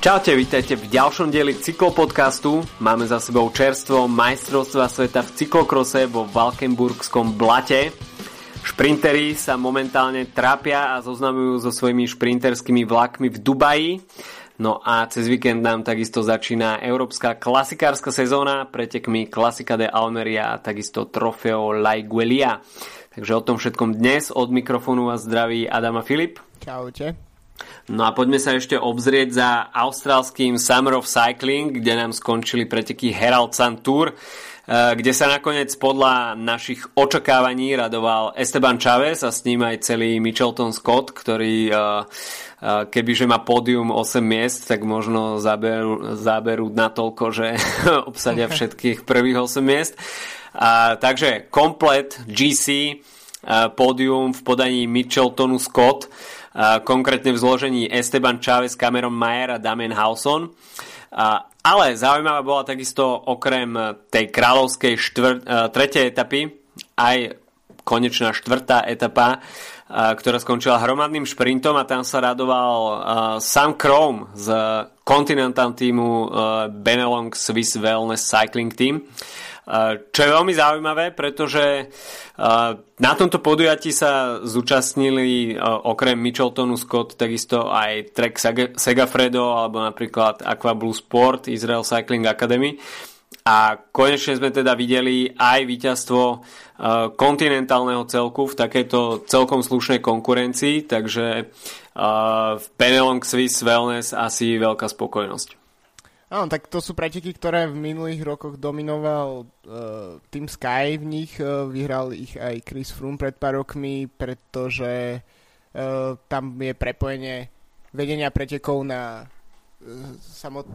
Čaute, vítajte v ďalšom dieli cyklopodcastu. Máme za sebou čerstvo majstrovstva sveta v cyklokrose vo Valkenburgskom blate. Šprinteri sa momentálne trápia a zoznamujú so svojimi šprinterskými vlakmi v Dubaji. No a cez víkend nám takisto začína európska klasikárska sezóna pretekmi Klasika de Almeria a takisto Trofeo Laiguelia. Takže o tom všetkom dnes od mikrofónu vás zdraví Adama Filip. Čaute. No a poďme sa ešte obzrieť za austrálským Summer of Cycling, kde nám skončili preteky Herald Sun Tour. Eh, kde sa nakoniec podľa našich očakávaní radoval Esteban Chavez a s ním aj celý Michelton Scott, ktorý eh, eh, kebyže má pódium 8 miest, tak možno zaberú, zaberú toľko, že obsadia všetkých prvých 8 miest. A, takže komplet GC pódium v podaní Micheltonu Scott, konkrétne v zložení Esteban Chavez, Cameron Mayer a Damien Hawson. Ale zaujímavá bola takisto okrem tej kráľovskej štvr, uh, tretej etapy aj konečná štvrtá etapa, uh, ktorá skončila hromadným šprintom a tam sa radoval uh, Sam Chrome z Continental týmu Benelong Swiss Wellness Cycling Team. Čo je veľmi zaujímavé, pretože na tomto podujatí sa zúčastnili okrem Micheltonu Scott takisto aj Trek Segafredo alebo napríklad Aqua Blue Sport Israel Cycling Academy. A konečne sme teda videli aj víťazstvo kontinentálneho celku v takejto celkom slušnej konkurencii, takže v Penelong Swiss Wellness asi veľká spokojnosť. Áno, tak to sú preteky, ktoré v minulých rokoch dominoval uh, Team Sky v nich. Uh, vyhral ich aj Chris Froome pred pár rokmi, pretože uh, tam je prepojenie vedenia pretekov na uh, samot...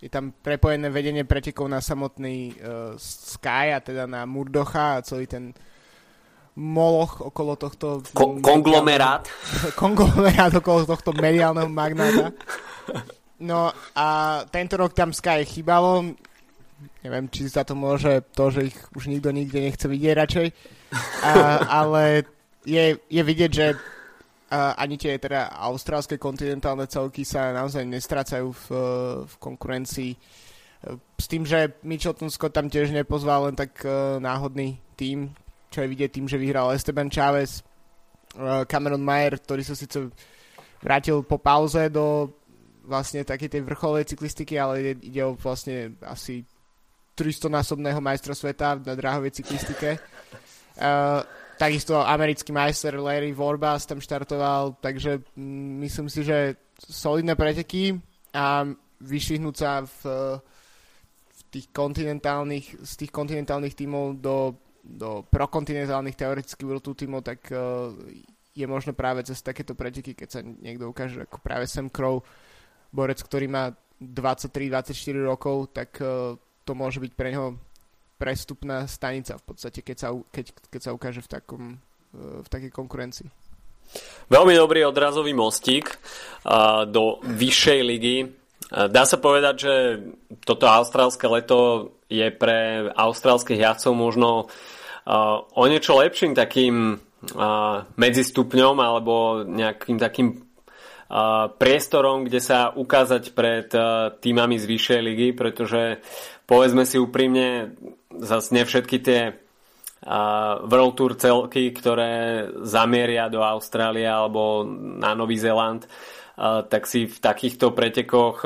je tam prepojené vedenie pretekov na samotný uh, Sky a teda na Murdocha a celý ten moloch okolo tohto... Ko- konglomerát. konglomerát okolo tohto mediálneho magnáta. No a tento rok tam Sky chýbalo. Neviem, či za to môže to, že ich už nikto nikde nechce vidieť radšej. A, ale je, je vidieť, že a, ani tie teda austrálske kontinentálne celky sa naozaj nestrácajú v, v konkurencii. S tým, že Mitchelton Scott tam tiež nepozval len tak uh, náhodný tým, čo je vidieť tým, že vyhral Esteban Chávez, uh, Cameron Mayer, ktorý sa síce vrátil po pauze do vlastne takej tej vrcholovej cyklistiky, ale ide o vlastne asi 300-násobného majstra sveta na dráhovej cyklistike. Uh, takisto americký majster Larry Vorbas tam štartoval, takže myslím si, že solidné preteky a vyšihnúť sa v, v tých kontinentálnych, z tých kontinentálnych tímov do, do prokontinentálnych teoretických World tímov, tak uh, je možno práve cez takéto preteky, keď sa niekto ukáže ako práve Sam Crow, borec, ktorý má 23-24 rokov, tak uh, to môže byť pre neho prestupná stanica v podstate, keď sa, keď, keď sa ukáže v, takom, uh, v takej konkurencii. Veľmi dobrý odrazový mostík uh, do vyššej ligy. Dá sa povedať, že toto austrálske leto je pre austrálskych jazdcov možno o niečo lepším takým medzistupňom alebo nejakým takým priestorom, kde sa ukázať pred týmami z vyššej ligy, pretože povedzme si úprimne, zase všetky tie World Tour celky, ktoré zamieria do Austrálie alebo na Nový Zéland, tak si v takýchto pretekoch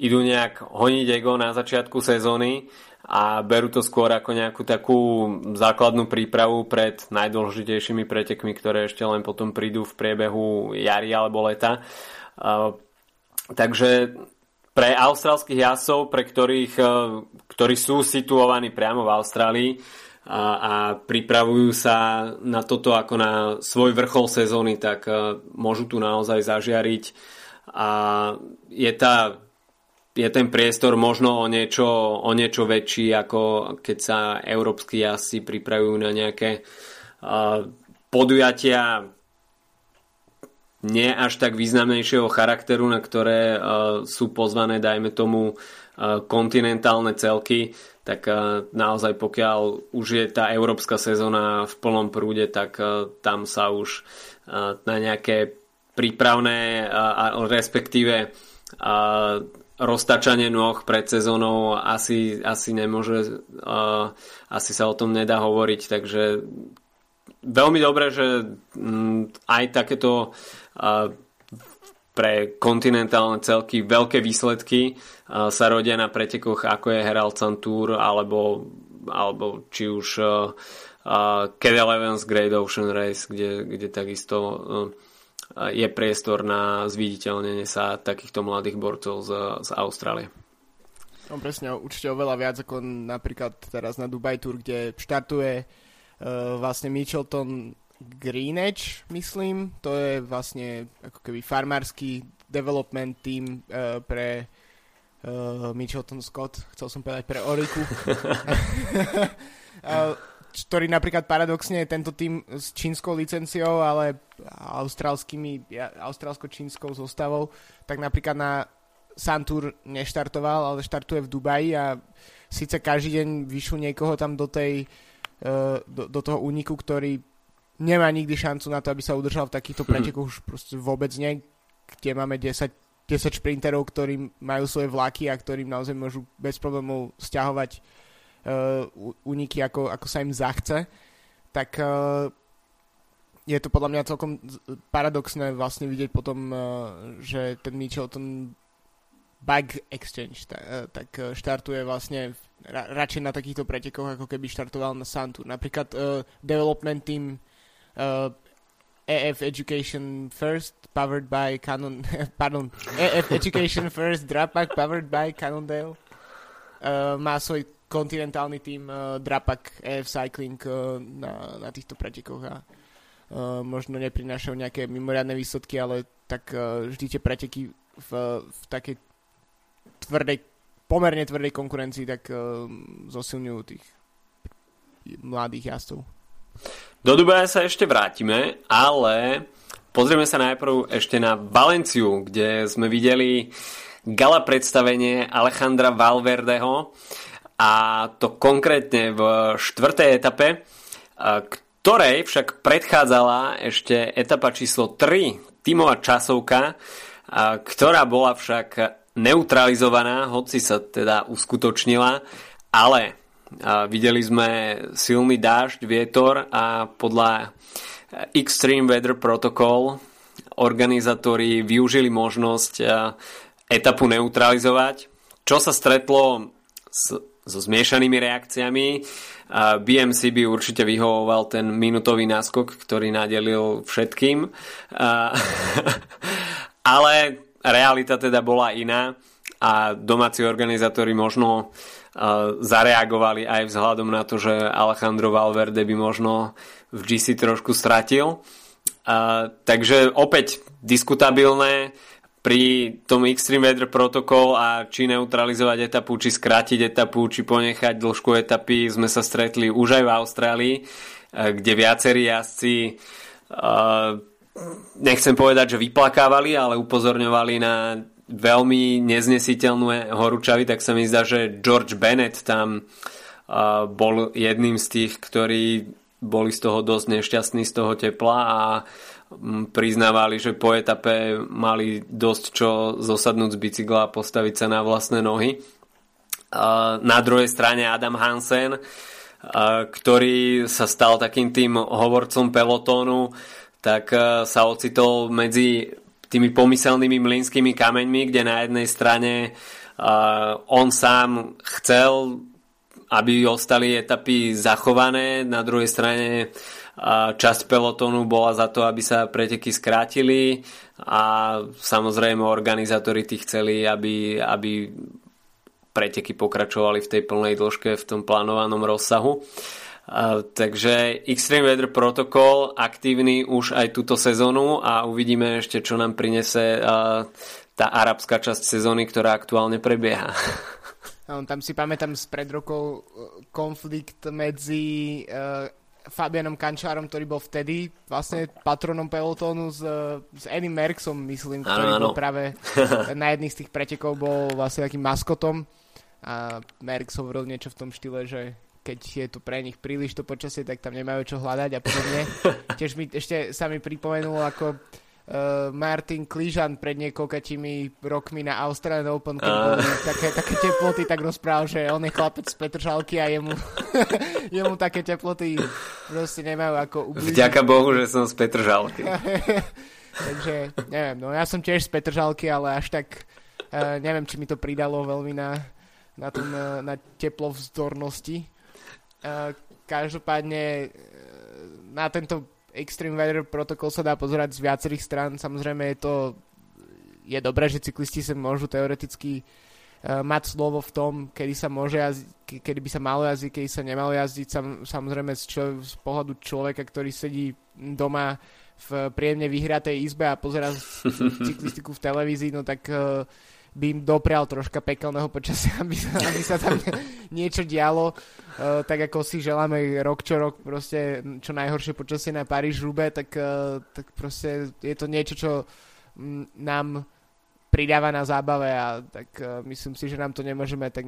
idú nejak honiť ego na začiatku sezóny a berú to skôr ako nejakú takú základnú prípravu pred najdôležitejšími pretekmi, ktoré ešte len potom prídu v priebehu jary alebo leta. Takže pre austrálskych jasov, pre ktorých, ktorí sú situovaní priamo v Austrálii a, a pripravujú sa na toto ako na svoj vrchol sezóny, tak môžu tu naozaj zažiariť a je tá je ten priestor možno o niečo, o niečo väčší, ako keď sa európsky jazdci pripravujú na nejaké uh, podujatia nie až tak významnejšieho charakteru, na ktoré uh, sú pozvané, dajme tomu, uh, kontinentálne celky, tak uh, naozaj pokiaľ už je tá európska sezóna v plnom prúde, tak uh, tam sa už uh, na nejaké prípravné, uh, respektíve roztačanie nôh pred sezónou asi, asi nemôže, uh, asi sa o tom nedá hovoriť, takže veľmi dobré, že um, aj takéto uh, pre kontinentálne celky veľké výsledky uh, sa rodia na pretekoch ako je Herald Sun Tour alebo, alebo či už uh, uh, Cadel Evans Great Ocean Race, kde, kde takisto uh, je priestor na zviditeľnenie sa takýchto mladých borcov z, z Austrálie. No presne, určite oveľa viac ako napríklad teraz na Dubai Tour, kde štartuje uh, vlastne Mitchelton Greenedge, myslím. To je vlastne ako keby farmársky development team uh, pre uh, Mitchelton Scott, chcel som povedať pre Oriku. uh, ktorý napríklad paradoxne je tento tým s čínskou licenciou, ale austrálskymi, austrálsko-čínskou zostavou, tak napríklad na Santur neštartoval, ale štartuje v Dubaji a síce každý deň vyšlo niekoho tam do, tej, e, do, do toho úniku, ktorý nemá nikdy šancu na to, aby sa udržal v takýchto mhm. pretekoch už proste vôbec nie, kde máme 10, 10 šprinterov, ktorí majú svoje vlaky a ktorým naozaj môžu bez problémov stiahovať úniky, ako, ako sa im zachce, tak uh, je to podľa mňa celkom paradoxné vlastne vidieť potom, uh, že ten Mitchell, ten bug exchange, tak, štartuje vlastne ra, radšej na takýchto pretekoch, ako keby štartoval na Santu. Napríklad uh, development team uh, EF Education First, powered by Canon, pardon, EF Education First, Drapack, powered by Cannondale, uh, má svoj kontinentálny tým uh, Drapak EF Cycling uh, na, na týchto pretekoch a uh, možno neprinášajú nejaké mimoriadne výsledky, ale tak uh, vždy tie preteky v, v takej tvrdej, pomerne tvrdej konkurencii tak uh, zosilňujú tých mladých jazdcov. Do Dubaja sa ešte vrátime, ale pozrieme sa najprv ešte na Valenciu, kde sme videli gala predstavenie Alejandra Valverdeho, a to konkrétne v štvrtej etape, ktorej však predchádzala ešte etapa číslo 3, tímová časovka, ktorá bola však neutralizovaná, hoci sa teda uskutočnila, ale videli sme silný dážď, vietor a podľa Extreme Weather Protocol organizátori využili možnosť etapu neutralizovať, čo sa stretlo s so zmiešanými reakciami. BMC by určite vyhovoval ten minutový náskok, ktorý nadelil všetkým. Ale realita teda bola iná a domáci organizátori možno zareagovali aj vzhľadom na to, že Alejandro Valverde by možno v GC trošku stratil. takže opäť diskutabilné pri tom Extreme Weather Protocol a či neutralizovať etapu, či skrátiť etapu, či ponechať dĺžku etapy sme sa stretli už aj v Austrálii, eh, kde viacerí jazdci uh, nechcem povedať, že vyplakávali, ale upozorňovali na veľmi neznesiteľnú horúčavy, tak sa mi zdá, že George Bennett tam uh, bol jedným z tých, ktorí boli z toho dosť nešťastní z toho tepla a priznávali, že po etape mali dosť čo zosadnúť z bicykla a postaviť sa na vlastné nohy. Na druhej strane Adam Hansen, ktorý sa stal takým tým hovorcom pelotónu, tak sa ocitol medzi tými pomyselnými mlynskými kameňmi, kde na jednej strane on sám chcel, aby ostali etapy zachované, na druhej strane časť pelotónu bola za to, aby sa preteky skrátili a samozrejme organizátori tí chceli, aby, aby preteky pokračovali v tej plnej dĺžke v tom plánovanom rozsahu. Takže Extreme Weather Protocol aktívny už aj túto sezónu a uvidíme ešte, čo nám prinese tá arabská časť sezóny, ktorá aktuálne prebieha. Tam si pamätám z pred rokov e, konflikt medzi uh, Fabianom Kančárom, ktorý bol vtedy vlastne patronom pelotónu s, s Eddie Merksom, myslím, ktorý ano, bol práve na jedných z tých pretekov bol vlastne takým maskotom a Merks hovoril niečo v tom štýle, že keď je tu pre nich príliš to počasie, tak tam nemajú čo hľadať a podobne. Tiež mi, ešte sa mi pripomenulo, ako Martin Kližan pred niekoľkatými rokmi na Australian Open, keď uh. boli také, také teploty, tak rozprával, že on je chlapec z Petržalky a jemu, jemu také teploty proste nemajú ako ubližiť. Vďaka Bohu, že som z Petržalky. Takže neviem, no ja som tiež z Petržalky, ale až tak uh, neviem, či mi to pridalo veľmi na, na, tom, uh, na teplovzdornosti. Uh, každopádne uh, na tento Extreme Weather Protocol sa dá pozerať z viacerých strán. Samozrejme je to je dobré, že cyklisti sa môžu teoreticky uh, mať slovo v tom, kedy sa môže jazdiť, kedy by sa malo jazdiť, kedy sa nemalo jazdiť. Sam, samozrejme z, čo, z pohľadu človeka, ktorý sedí doma v príjemne vyhratej izbe a pozera cyklistiku v televízii, no tak uh, by im doprial troška pekelného počasia, aby sa, aby sa tam niečo dialo, uh, tak ako si želáme rok čo rok proste čo najhoršie počasie na Paríž Rube, tak, uh, tak proste je to niečo, čo nám pridáva na zábave a tak uh, myslím si, že nám to nemôžeme tak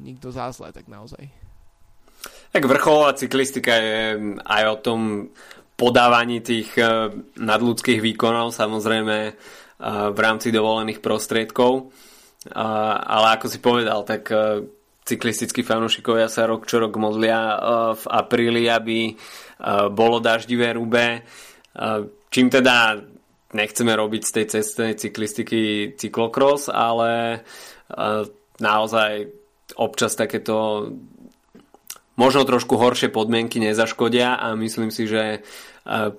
nikto zázle, tak naozaj. Tak vrcholová cyklistika je aj o tom podávaní tých nadľudských výkonov, samozrejme v rámci dovolených prostriedkov. Ale ako si povedal, tak e, cyklistickí fanúšikovia sa rok čo rok modlia e, v apríli, aby e, bolo daždivé rube. Čím teda nechceme robiť z tej cestnej cyklistiky cyklokros, ale naozaj občas takéto možno trošku horšie podmienky nezaškodia a myslím si, že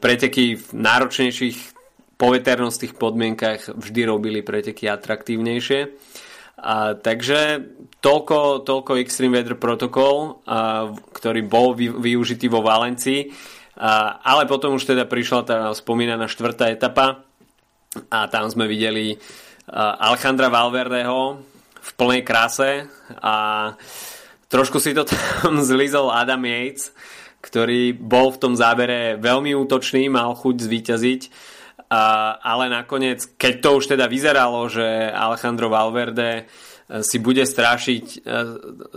preteky v náročnejších poveternostných podmienkach vždy robili preteky atraktívnejšie. A, takže toľko, toľko Extreme Weather Protocol, a, ktorý bol vy, využitý vo Valencii. A, ale potom už teda prišla tá spomínaná štvrtá etapa a tam sme videli Alejandra Valverdeho v plnej kráse a trošku si to tam zlizol Adam Yates, ktorý bol v tom zábere veľmi útočný, mal chuť zvíťaziť ale nakoniec, keď to už teda vyzeralo, že Alejandro Valverde e, si bude strážiť, e,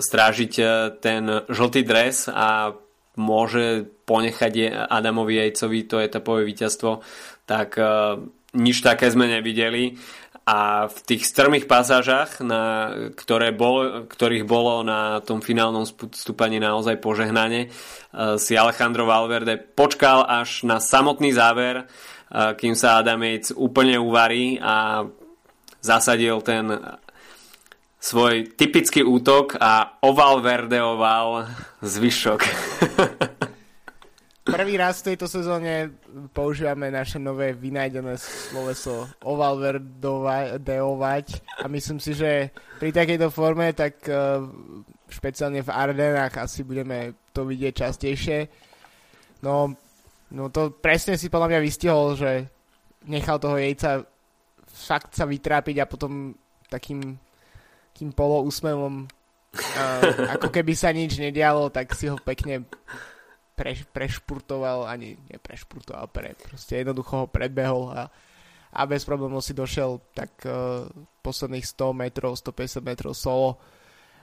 strážiť e, ten žltý dres a môže ponechať Adamovi Jejcovi to etapové víťazstvo, tak nič také sme nevideli. A v tých strmých pasážach, na, ktoré bol, ktorých bolo na tom finálnom stúpaní naozaj požehnanie, si Alejandro Valverde počkal až na samotný záver, kým sa Adamec úplne uvarí a zasadil ten svoj typický útok a oval verdeoval zvyšok. Prvý raz v tejto sezóne používame naše nové vynajdené sloveso oval verdeovať a myslím si, že pri takejto forme tak uh, špeciálne v Ardenách asi budeme to vidieť častejšie. No, No to presne si podľa mňa vystihol, že nechal toho jejca fakt sa vytrápiť a potom takým takým poloúsmevom uh, ako keby sa nič nedialo, tak si ho pekne preš, prešpurtoval, ani neprešpurtoval, pre, proste jednoducho ho predbehol a, a bez problémov si došiel tak uh, posledných 100 metrov, 150 metrov solo.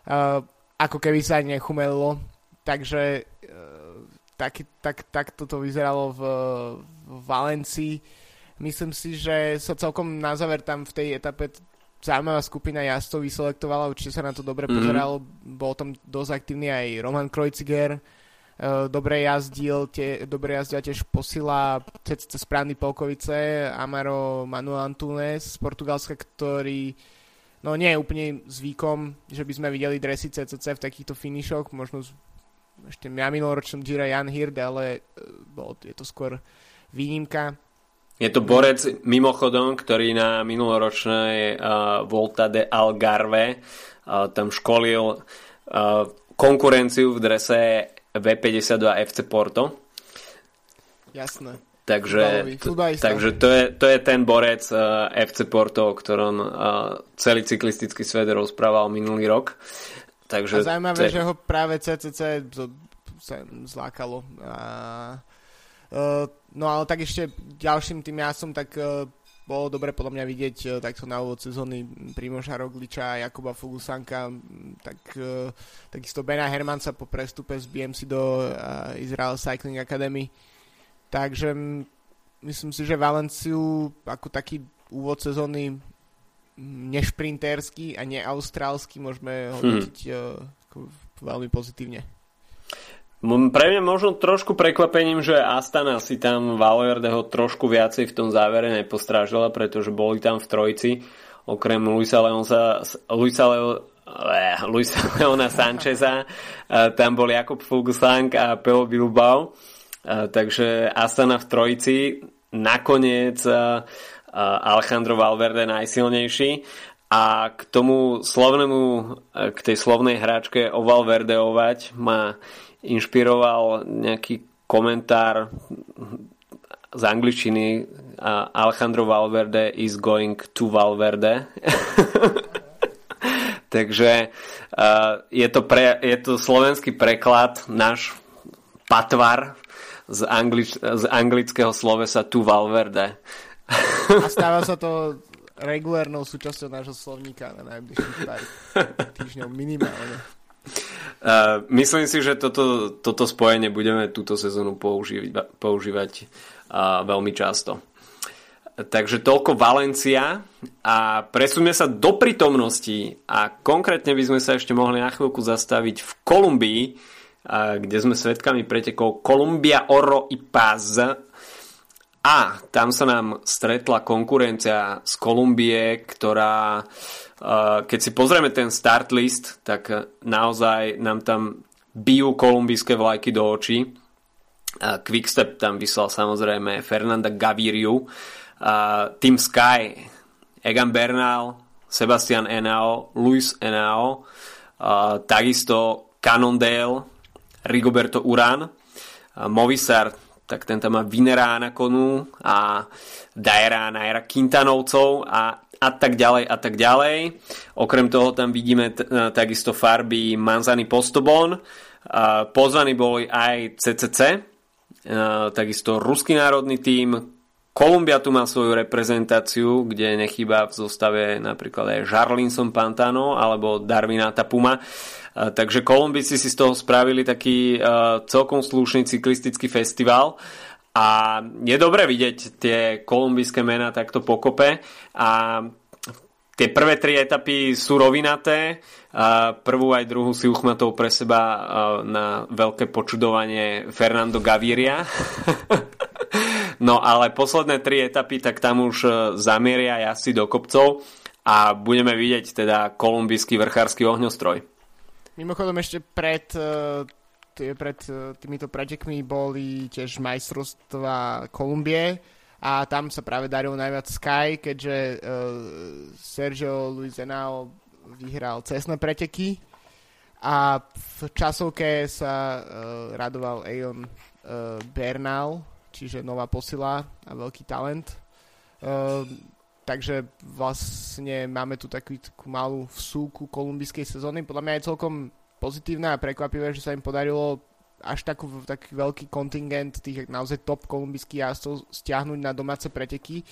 Uh, ako keby sa ani nechumelilo. Takže uh, tak, tak, tak toto vyzeralo v, v Valencii. Myslím si, že sa celkom na záver tam v tej etape zaujímavá skupina jazdcov vyselektovala, určite sa na to dobre mm-hmm. pozeralo, bol tam dosť aktívny aj Roman Kreuziger, uh, dobre jazdil, tie, dobre jazdil tiež posila cez správny Polkovice, Amaro Manuel Antunes z Portugalska, ktorý no nie je úplne zvykom, že by sme videli dresy CCC v takýchto finišoch, možno ešte na minuloročnom Gira Jan Hird, ale e, bol, je to skôr výnimka. Je to borec mimochodom, ktorý na minuloročnej uh, Volta de Algarve uh, tam školil uh, konkurenciu v drese V52 FC Porto. Jasné. Takže, takže to, je, to je ten borec uh, FC Porto, o ktorom uh, celý cyklistický svet rozprával minulý rok. Takže, a zaujímavé, te... že ho práve CCC sa zlákalo. A, uh, no ale tak ešte ďalším tým ja som tak uh, bolo dobre podľa mňa vidieť uh, takto na úvod sezóny Primoža Rogliča, Jakuba Fugusanka, tak uh, takisto Bena Hermansa po prestupe z BMC do uh, Israel Cycling Academy. Takže myslím si, že Valenciu ako taký úvod sezóny nešprinterský a neaustrálsky môžeme hodnotiť hmm. veľmi pozitívne. Pre mňa možno trošku prekvapením, že Astana si tam Valverdeho trošku viacej v tom závere nepostrážila, pretože boli tam v trojici. Okrem Luisa, Leonsa, Luisa, Leo, Luisa Leona Sancheza eh, tam bol Jakub Fuglsang a Peo Bilbao. Eh, takže Astana v trojici. Nakoniec eh, Alejandro Valverde najsilnejší a k tomu slovnému, k tej slovnej hráčke o Valverdeovať ma inšpiroval nejaký komentár z angličtiny Alejandro Valverde is going to Valverde. Takže uh, je, to pre, je to slovenský preklad, náš patvar z, anglič, z anglického slovesa tu Valverde. A stáva sa to regulárnou súčasťou nášho slovníka na najbližších pár týždňov minimálne. Uh, myslím si, že toto, toto spojenie budeme túto sezónu používať, používať uh, veľmi často. Takže toľko Valencia a presuňme sa do prítomnosti a konkrétne by sme sa ešte mohli na chvíľku zastaviť v Kolumbii, kde sme svetkami pretekov Columbia Oro i Paz a tam sa nám stretla konkurencia z Kolumbie, ktorá keď si pozrieme ten start list, tak naozaj nám tam bijú kolumbijské vlajky do očí. Quickstep tam vyslal samozrejme Fernanda Gaviriu. Team Sky, Egan Bernal, Sebastian Enao, Luis Enao, takisto Cannondale, Rigoberto Uran, Movistar, tak ten tam má Vinera na konu a Daera na era Quintanovcov a a tak ďalej a tak ďalej. Okrem toho tam vidíme e, takisto farby Manzany Postobon. Pozvaní boli aj CCC, e, takisto Ruský národný tím, Kolumbia tu má svoju reprezentáciu, kde nechýba v zostave napríklad aj Jarlinson Pantano alebo Darvinata Puma. E, takže Kolumbici si z toho spravili taký celkom slušný cyklistický festival a je dobre vidieť tie kolumbijské mená takto pokope a tie prvé tri etapy sú rovinaté. Prvú aj druhú si uchmatol pre seba na veľké počudovanie Fernando Gaviria. no ale posledné tri etapy, tak tam už e, zamieria jazdci do kopcov a budeme vidieť teda kolumbijský vrchársky ohňostroj. Mimochodom ešte pred pred e, týmito pretekmi boli tiež majstrovstva Kolumbie a tam sa práve darilo najviac Sky, keďže uh, Sergio Luis Henao vyhral cestné preteky a v časovke sa uh, radoval Aeon uh, Bernal, čiže nová posila a veľký talent. Uh, takže vlastne máme tu takú, takú malú vsúku kolumbijskej sezóny. Podľa mňa je celkom pozitívne a prekvapivé, že sa im podarilo až takú, taký veľký kontingent tých naozaj top kolumbijských jazdcov stiahnuť na domáce preteky.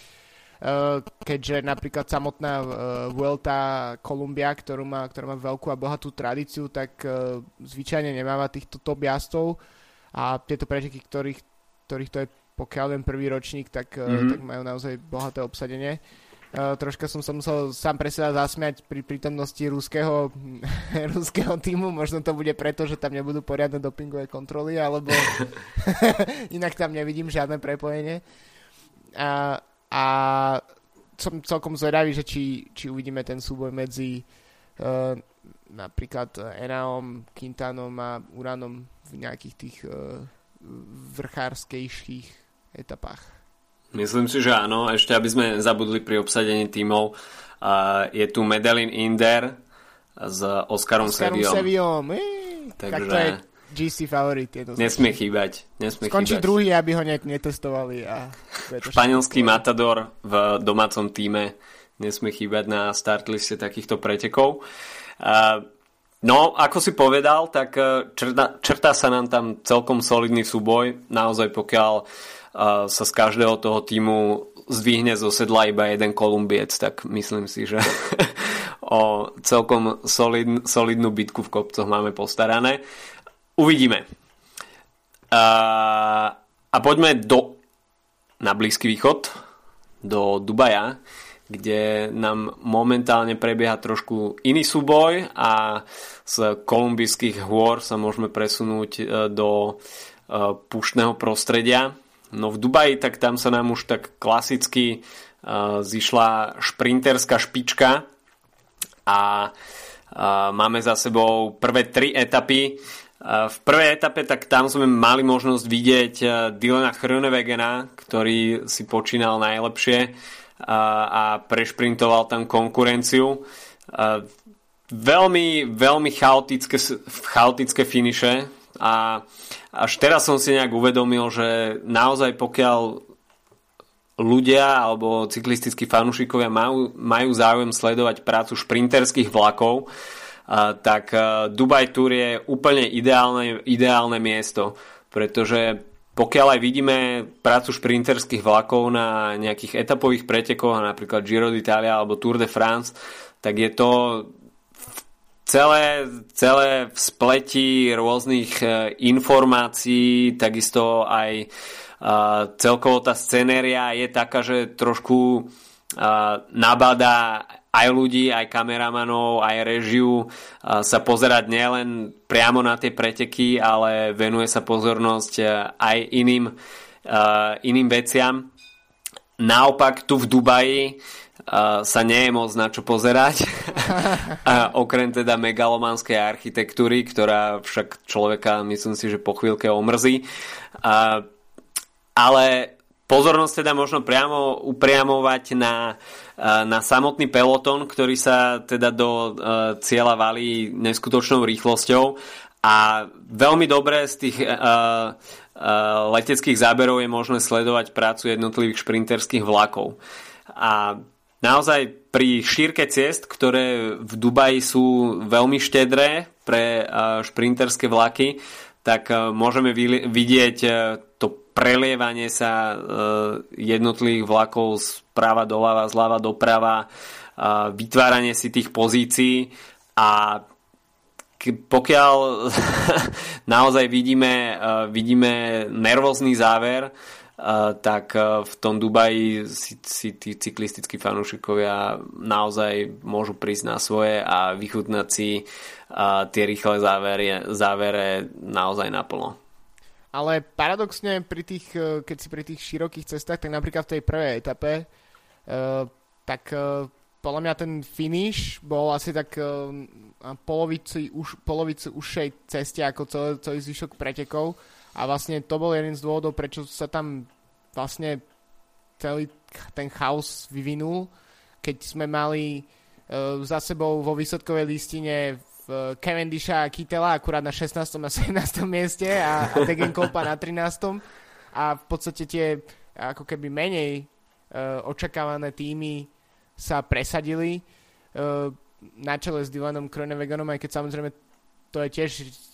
Uh, keďže napríklad samotná uh, Vuelta Kolumbia, ktorú má, ktorá má veľkú a bohatú tradíciu, tak uh, zvyčajne nemáva týchto top jazdcov a tieto preteky, ktorých, ktorých to je pokiaľ len prvý ročník, tak, mm-hmm. tak majú naozaj bohaté obsadenie. Uh, troška som sa musel sám pre seba zasmiať pri prítomnosti ruského, ruského týmu. Možno to bude preto, že tam nebudú poriadne dopingové kontroly, alebo inak tam nevidím žiadne prepojenie. A, a som celkom zvedavý, že či, či uvidíme ten súboj medzi uh, napríklad Enaom, Quintanom a Uranom v nejakých tých uh, vrchárskejších etapách. Myslím si, že áno. Ešte aby sme zabudli pri obsadení tímov, je tu Medellin Inder s Oscarom, Oscarom Seviom. Seviom. Takže... Tak to je GC favorit. Je to nesmie chýbať. Nesmie Skončí chýbať. druhý, aby ho netestovali. A Španielský matador v domácom týme nesmie chýbať na startliste takýchto pretekov. No, ako si povedal, tak črta, črta sa nám tam celkom solidný súboj. Naozaj pokiaľ uh, sa z každého toho týmu zdvihne zo sedla iba jeden Kolumbiec, tak myslím si, že o celkom solid, solidnú bitku v kopcoch máme postarané. Uvidíme. A, a poďme do na Blízky východ, do Dubaja, kde nám momentálne prebieha trošku iný súboj a z kolumbijských hôr sa môžeme presunúť e, do e, púštneho prostredia. No v Dubaji, tak tam sa nám už tak klasicky e, zišla šprinterská špička a máme za sebou prvé tri etapy. V prvej etape tak tam sme mali možnosť vidieť Dylana Chrönewegena, ktorý si počínal najlepšie a prešprintoval tam konkurenciu. Veľmi, veľmi chaotické, chaotické finiše a až teraz som si nejak uvedomil, že naozaj pokiaľ ľudia alebo cyklistickí fanúšikovia majú, majú záujem sledovať prácu šprinterských vlakov, tak Dubai Tour je úplne ideálne, ideálne miesto, pretože pokiaľ aj vidíme prácu šprinterských vlakov na nejakých etapových pretekoch, napríklad Giro d'Italia alebo Tour de France, tak je to celé, celé v spleti rôznych e, informácií, takisto aj e, celkovo tá scenéria je taká, že trošku e, nabada aj ľudí, aj kameramanov, aj režiu sa pozerať nielen priamo na tie preteky, ale venuje sa pozornosť aj iným, iným veciam. Naopak tu v Dubaji sa nie je moc na čo pozerať, okrem teda megalomanskej architektúry, ktorá však človeka myslím si, že po chvíľke omrzí. Ale pozornosť teda možno priamo upriamovať na na samotný peloton, ktorý sa teda do cieľa valí neskutočnou rýchlosťou a veľmi dobré z tých uh, uh, leteckých záberov je možné sledovať prácu jednotlivých šprinterských vlakov. A naozaj pri šírke ciest, ktoré v Dubaji sú veľmi štedré pre uh, šprinterské vlaky, tak uh, môžeme vidieť uh, to prelievanie sa jednotlivých vlakov z práva doľava, zľava doprava, vytváranie si tých pozícií a pokiaľ naozaj vidíme, vidíme nervózny záver, tak v tom Dubaji si, si tí cyklistickí fanúšikovia naozaj môžu prísť na svoje a vychutnať si tie rýchle závere, závere naozaj naplno. Ale paradoxne, pri tých, keď si pri tých širokých cestách, tak napríklad v tej prvej etape, tak podľa mňa ten finish bol asi tak uh, polovici, už, polovici užšej ceste ako celý, celý zvyšok pretekov a vlastne to bol jeden z dôvodov, prečo sa tam vlastne celý ten chaos vyvinul, keď sme mali uh, za sebou vo výsledkovej listine Cavendisha a Kytela akurát na 16. a 17. mieste a, a Degenkolpa na 13. A v podstate tie ako keby menej uh, očakávané týmy sa presadili uh, na čele s Dylanom Kroneveganom, aj keď samozrejme to je tiež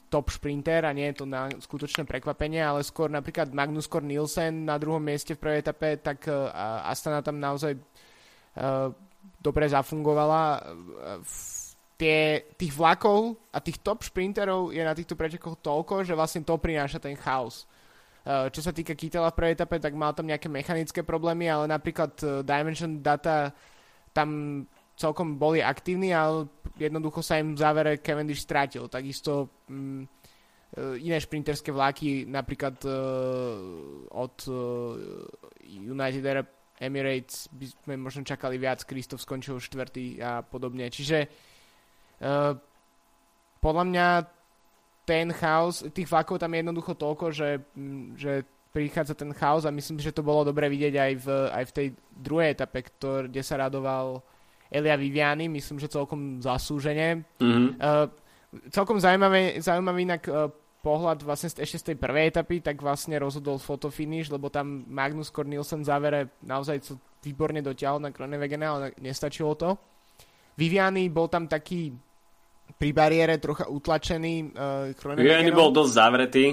top šprinter a nie je to na skutočné prekvapenie, ale skôr napríklad Magnus Kor Nielsen na druhom mieste v prvej etape, tak uh, Astana tam naozaj uh, dobre zafungovala. Uh, tie, tých vlakov a tých top šprinterov je na týchto pretekoch toľko, že vlastne to prináša ten chaos. Čo sa týka Kytela v prvej etape, tak mal tam nejaké mechanické problémy, ale napríklad Dimension Data tam celkom boli aktívni, ale jednoducho sa im v závere Cavendish strátil. Takisto um, iné šprinterské vláky, napríklad uh, od uh, United Arab Emirates by sme možno čakali viac, Kristof skončil štvrtý a podobne. Čiže Eh, podľa mňa ten chaos, tých vlakov tam je jednoducho toľko, že, mm, že prichádza ten chaos a myslím, že to bolo dobre vidieť aj v, aj v tej druhej etape, ktor, kde sa radoval Elia Viviani, myslím, že celkom zaslúžene. Mm-hmm. Uh, celkom zaujímavé, zaujímavý inak uh, pohľad vlastne ešte z tej prvej etapy, tak vlastne rozhodol fotofinish, lebo tam Magnus Cornelsen závere naozaj výborne dotiahol na Kronevegene, ale nestačilo to. Viviani bol tam taký pri bariére trocha utlačený. Uh, Viviani bol dosť zavretý.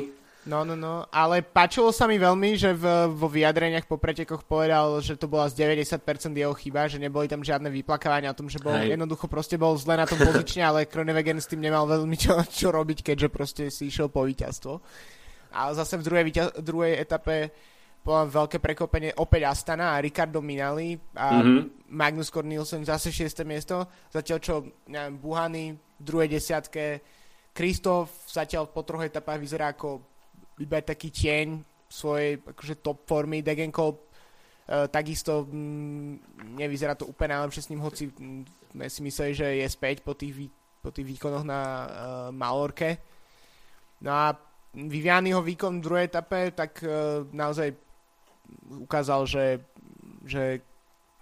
No, no, no, ale páčilo sa mi veľmi, že v, vo vyjadreniach po pretekoch povedal, že to bola z 90% jeho chyba, že neboli tam žiadne vyplakávania o tom, že bol Hej. jednoducho proste bol zle na tom pozične, ale Kronewegen s tým nemal veľmi čo, čo robiť, keďže proste si išiel po víťazstvo. A zase v druhej, druhej etape veľké prekopenie opäť Astana a Ricardo Minali a mm-hmm. Magnus Cornelsen zase 6. miesto, zatiaľ čo neviem, Buhany v druhej desiatke, Kristof zatiaľ po troch etapách vyzerá ako iba taký tieň svojej akože top formy, Degenko uh, takisto mm, nevyzerá to úplne najlepšie s ním, hoci mm, si mysleli, že je späť po tých, po tých výkonoch na uh, Malorke. No a Vivianiho výkon v druhej etape, tak uh, naozaj ukázal, že, že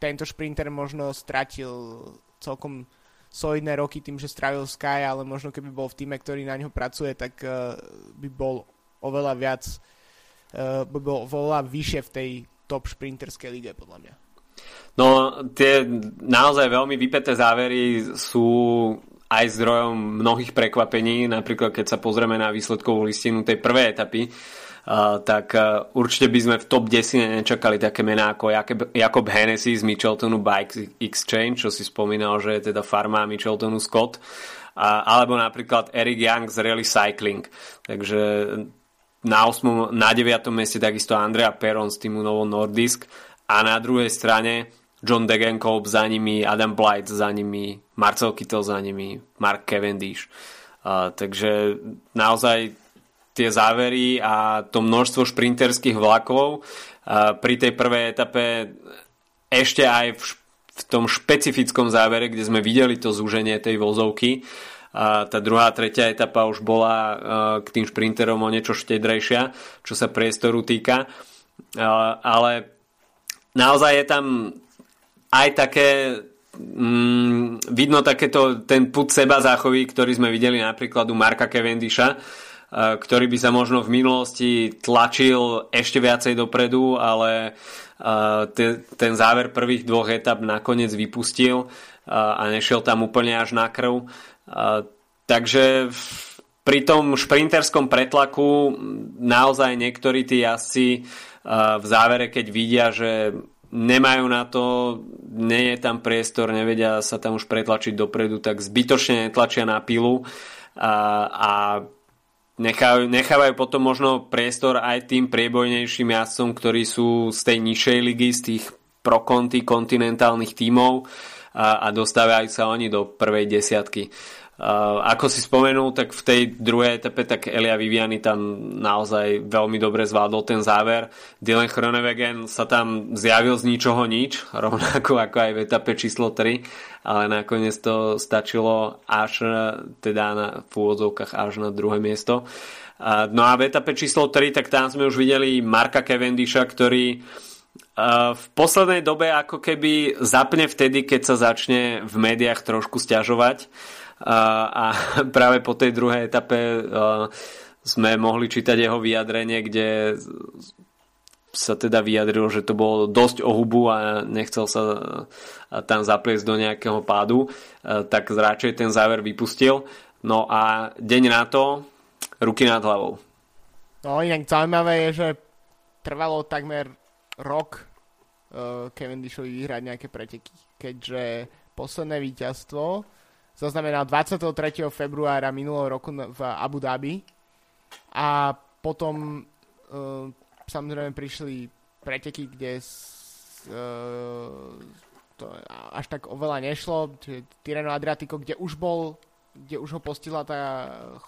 tento šprinter možno stratil celkom solidné roky tým, že strávil Sky, ale možno keby bol v týme, ktorý na ňo pracuje, tak uh, by bol oveľa viac, by bol oveľa vyššie v tej top šprinterskej lige, podľa mňa. No, tie naozaj veľmi vypeté závery sú aj zdrojom mnohých prekvapení, napríklad keď sa pozrieme na výsledkovú listinu tej prvej etapy, Uh, tak uh, určite by sme v top 10 nečakali také mená ako Jakob, Jakob Hennessy z Micheltonu Bike Exchange, čo si spomínal, že je teda farma Micheltonu Scott, uh, alebo napríklad Eric Young z Rally Cycling. Takže na 8. na 9. mieste takisto Andrea Peron z týmu Novo Nordisk a na druhej strane John Degenkolb za nimi, Adam Blight za nimi, Marcel Kittel za nimi, Mark Cavendish. Uh, takže naozaj tie závery a to množstvo šprinterských vlakov pri tej prvej etape ešte aj v, v tom špecifickom závere, kde sme videli to zúženie tej vozovky. A tá druhá, tretia etapa už bola k tým šprinterom o niečo štedrejšia, čo sa priestoru týka. Ale naozaj je tam aj také mm, vidno takéto ten put seba záchovy, ktorý sme videli napríklad u Marka Cavendisha, Eh, ktorý by sa možno v minulosti tlačil ešte viacej dopredu, ale ten záver prvých dvoch etap nakoniec vypustil a nešiel tam úplne až na krv. Takže pri tom šprinterskom pretlaku naozaj niektorí tí jazdci v závere, keď vidia, že nemajú na to, nie je tam priestor, nevedia sa tam už pretlačiť dopredu, tak zbytočne netlačia na pilu. A, a Nechajú, nechávajú potom možno priestor aj tým priebojnejším jazdcom, ktorí sú z tej nižšej ligy, z tých prokonty kontinentálnych tímov a, a dostávajú sa oni do prvej desiatky. Ako si spomenul, tak v tej druhej etape tak Elia Viviani tam naozaj veľmi dobre zvládol ten záver. Dylan Chronewegen sa tam zjavil z ničoho nič, rovnako ako aj v etape číslo 3, ale nakoniec to stačilo až teda na, v úvodzovkách až na druhé miesto. No a v etape číslo 3, tak tam sme už videli Marka Cavendisha, ktorý v poslednej dobe ako keby zapne vtedy, keď sa začne v médiách trošku stiažovať a práve po tej druhej etape sme mohli čítať jeho vyjadrenie, kde sa teda vyjadril, že to bolo dosť o hubu a nechcel sa tam zapliesť do nejakého pádu, tak radšej ten záver vypustil. No a deň na to ruky nad hlavou. No inak zaujímavé je, že trvalo takmer rok uh, Cavendishovi vyhrať nejaké preteky, keďže posledné víťazstvo zaznamenal 23. februára minulého roku v Abu Dhabi a potom uh, samozrejme prišli preteky, kde uh, to až tak oveľa nešlo, Tireno Adriatico, kde už bol kde už ho postihla tá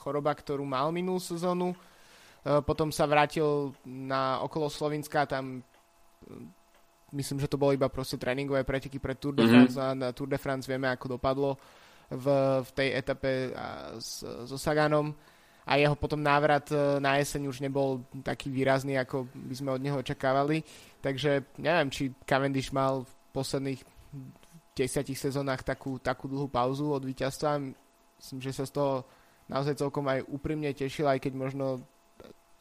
choroba, ktorú mal minulú sezónu. Potom sa vrátil na okolo Slovenska, tam myslím, že to bolo iba proste tréningové preteky pre Tour de France mm-hmm. a na Tour de France vieme, ako dopadlo v, v tej etape s, so Saganom a jeho potom návrat e, na jeseň už nebol taký výrazný, ako by sme od neho očakávali. Takže neviem, či Cavendish mal v posledných desiatich sezónach takú, takú dlhú pauzu od víťazstva. Myslím, že sa z toho naozaj celkom aj úprimne tešil, aj keď možno,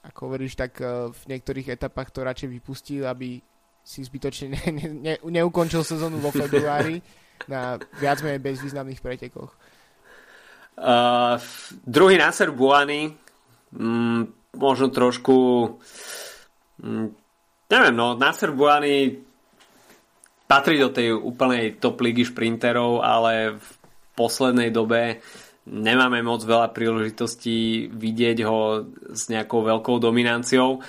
ako hovoríš, tak e, v niektorých etapách to radšej vypustil, aby si zbytočne ne, ne, ne, neukončil sezónu vo februári na viac menej bezvýznamných pretekoch. Uh, druhý Nasser Buany mm, možno trošku mm, neviem, no Nasser Buany patrí do tej úplnej top ligy šprinterov, ale v poslednej dobe nemáme moc veľa príležitostí vidieť ho s nejakou veľkou dominanciou.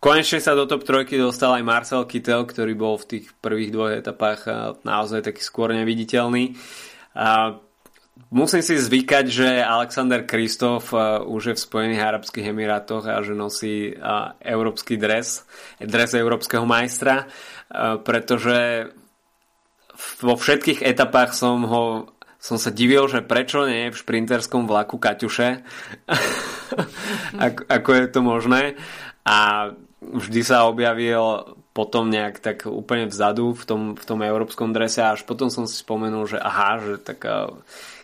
Konečne sa do top trojky dostal aj Marcel Kittel, ktorý bol v tých prvých dvoch etapách naozaj taký skôr neviditeľný. A musím si zvykať, že Alexander Kristof už je v Spojených Arabských Emirátoch a že nosí európsky dres, dres európskeho majstra, pretože vo všetkých etapách som ho som sa divil, že prečo nie je v šprinterskom vlaku Kaťuše. ako, ako je to možné. A vždy sa objavil potom nejak tak úplne vzadu v tom, v tom európskom drese a až potom som si spomenul, že aha, že tak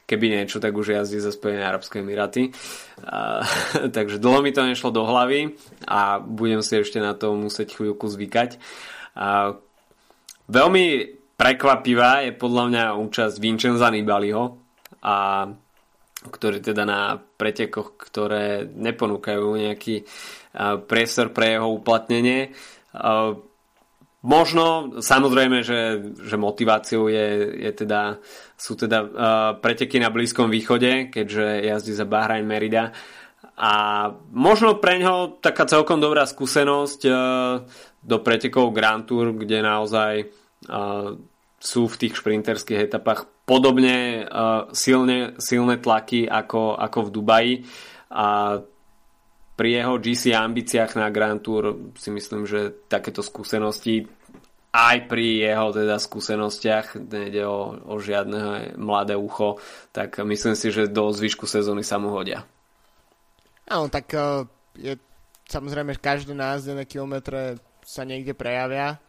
keby niečo, tak už jazdí za Spojené Arabské Emiráty. A, takže dlho mi to nešlo do hlavy a budem si ešte na to musieť chvíľku zvykať. A, veľmi Prekvapivá je podľa mňa účasť Vincenza Nibaliho, a, ktorý teda na pretekoch, ktoré neponúkajú nejaký priestor pre jeho uplatnenie. Možno, samozrejme, že, že motiváciou je, je teda, sú teda preteky na Blízkom východe, keďže jazdí za Bahrain Merida. A možno pre ňo taká celkom dobrá skúsenosť do pretekov Grand Tour, kde naozaj sú v tých šprinterských etapách podobne silne, silné tlaky ako, ako v Dubaji a pri jeho GC ambíciách na Grand Tour si myslím, že takéto skúsenosti aj pri jeho teda skúsenostiach, nejde o, o žiadne mladé ucho, tak myslím si, že do zvyšku sezóny sa mu hodia. Áno, tak je samozrejme, každé názde na kilometre sa niekde prejavia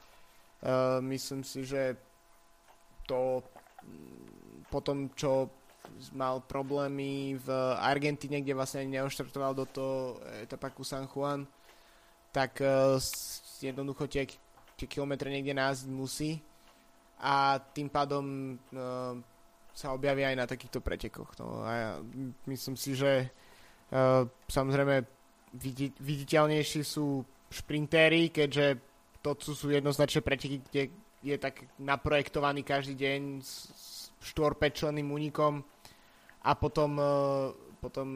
Uh, myslím si, že to po tom, čo mal problémy v Argentíne, kde vlastne neoštartoval do toho etapaku San Juan, tak uh, jednoducho tie, tie kilometre niekde názť musí a tým pádom uh, sa objaví aj na takýchto pretekoch. No, a ja myslím si, že uh, samozrejme viditeľnejší sú šprintéri, keďže to sú jednoznačne preteky, kde je tak naprojektovaný každý deň s, s štvorpečleným únikom a potom uh, potom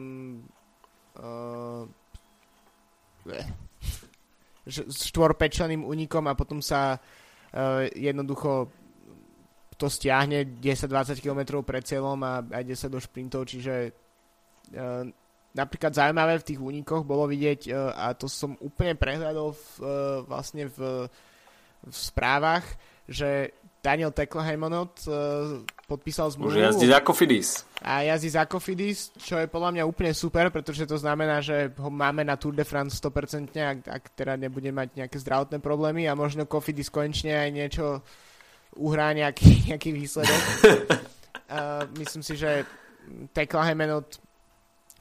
uh, štvorpečleným únikom a potom sa uh, jednoducho to stiahne 10-20 km pred cieľom a, a ide sa do šprintov, čiže uh, napríklad zaujímavé v tých únikoch bolo vidieť, e, a to som úplne prehľadol v, e, vlastne v, v správach, že Daniel Tekleheimonot uh, podpísal zmluvu. Už jazdí za Kofidis. A jazdí za Kofidis, čo je podľa mňa úplne super, pretože to znamená, že ho máme na Tour de France 100%, ak, ak teda nebude mať nejaké zdravotné problémy a možno Kofidis konečne aj niečo uhrá nejaký, nejaký výsledok. uh, myslím si, že Tekleheimonot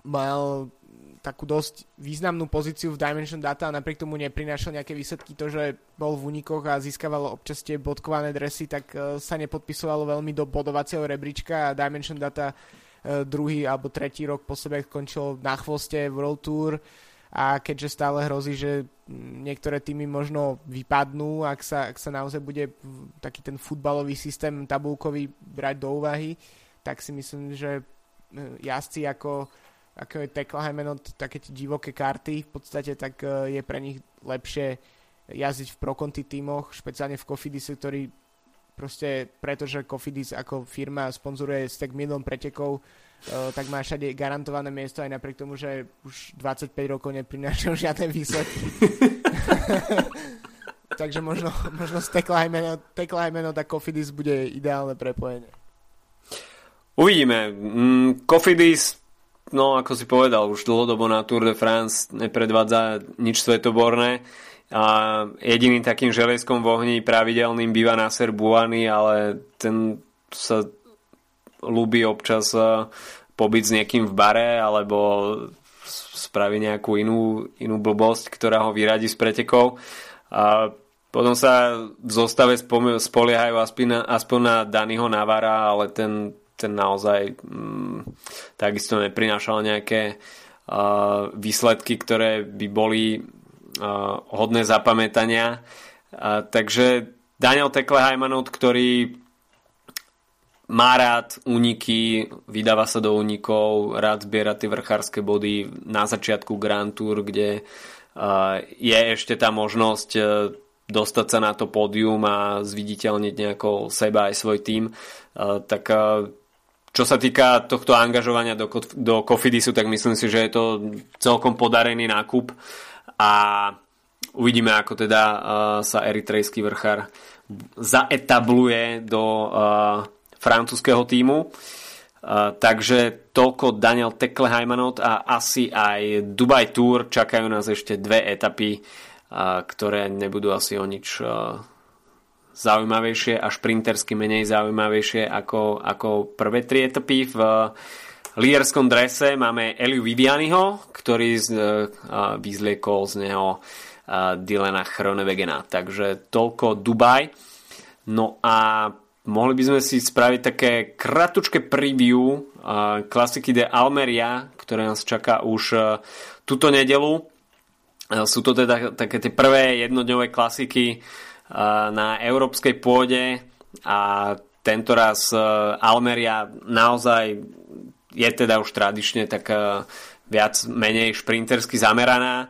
mal takú dosť významnú pozíciu v Dimension Data a napriek tomu neprinášal nejaké výsledky. To, že bol v únikoch a získaval občas tie bodkované dresy, tak uh, sa nepodpisovalo veľmi do bodovacieho rebríčka a Dimension Data uh, druhý alebo tretí rok po sebe skončil na chvoste World Tour a keďže stále hrozí, že niektoré týmy možno vypadnú, ak sa, ak sa naozaj bude taký ten futbalový systém tabulkový brať do úvahy, tak si myslím, že e, jazdci ako ako je Tekleheimen také tie divoké karty v podstate, tak e, je pre nich lepšie jazdiť v Proconti tímoch, špeciálne v Cofidise, ktorý proste, pretože Cofidis ako firma sponzoruje stek milión pretekov, uh, tak má všade garantované miesto aj napriek tomu, že už 25 rokov neprinášajú žiadne výsledky. Takže možno, možno z Tekleheimen a Cofidis bude ideálne prepojenie. Uvidíme. Mm, Cofidis no ako si povedal, už dlhodobo na Tour de France nepredvádza nič svetoborné a jediným takým železkom v ohni pravidelným býva Nasser Buany, ale ten sa ľúbi občas e, pobyť s niekým v bare alebo spraví nejakú inú, inú blbosť, ktorá ho vyradí z pretekov. A potom sa v zostave spoliehajú aspoň na, aspoň na Daniho Navara, ale ten ten naozaj mm, takisto neprinášal nejaké uh, výsledky, ktoré by boli uh, hodné zapamätania. Uh, takže Daniel Tekleheimanot, ktorý má rád úniky, vydáva sa do únikov, rád zbiera tie vrchárske body na začiatku Grand Tour, kde je ešte tá možnosť dostať sa na to pódium a zviditeľniť nejako seba aj svoj tým. Tak čo sa týka tohto angažovania do, do Kofidisu, tak myslím si, že je to celkom podarený nákup a uvidíme, ako teda uh, sa eritrejský vrchár zaetabluje do uh, francúzského týmu. Uh, takže toľko Daniel Tekleheimanot a asi aj Dubai Tour. Čakajú nás ešte dve etapy, uh, ktoré nebudú asi o nič uh, zaujímavejšie a šprintersky menej zaujímavejšie ako, ako prvé tri etapy. V líderskom drese máme Eliu Vivianiho, ktorý z, uh, vyzliekol z neho uh, Dylana Chronevegena. Takže toľko Dubaj. No a mohli by sme si spraviť také kratučké preview klasiky de Almeria, ktoré nás čaká už túto nedelu. Sú to teda také tie prvé jednodňové klasiky na európskej pôde a tento raz Almeria naozaj je teda už tradične tak viac menej šprintersky zameraná.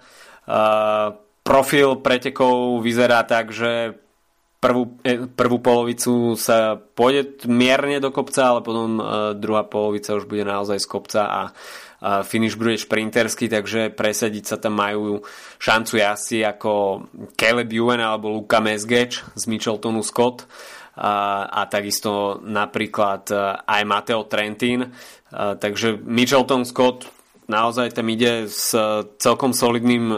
Profil pretekov vyzerá tak, že prvú, prvú polovicu sa pôjde mierne do kopca, ale potom druhá polovica už bude naozaj z kopca a finish bude šprinterský, takže presadiť sa tam majú šancu jazdci ako Caleb Ewan alebo Luka Mesgeč z Micheltonu Scott a, a takisto napríklad e, aj Mateo Trentin. A, takže Michelton Scott naozaj tam ide s celkom solidným a,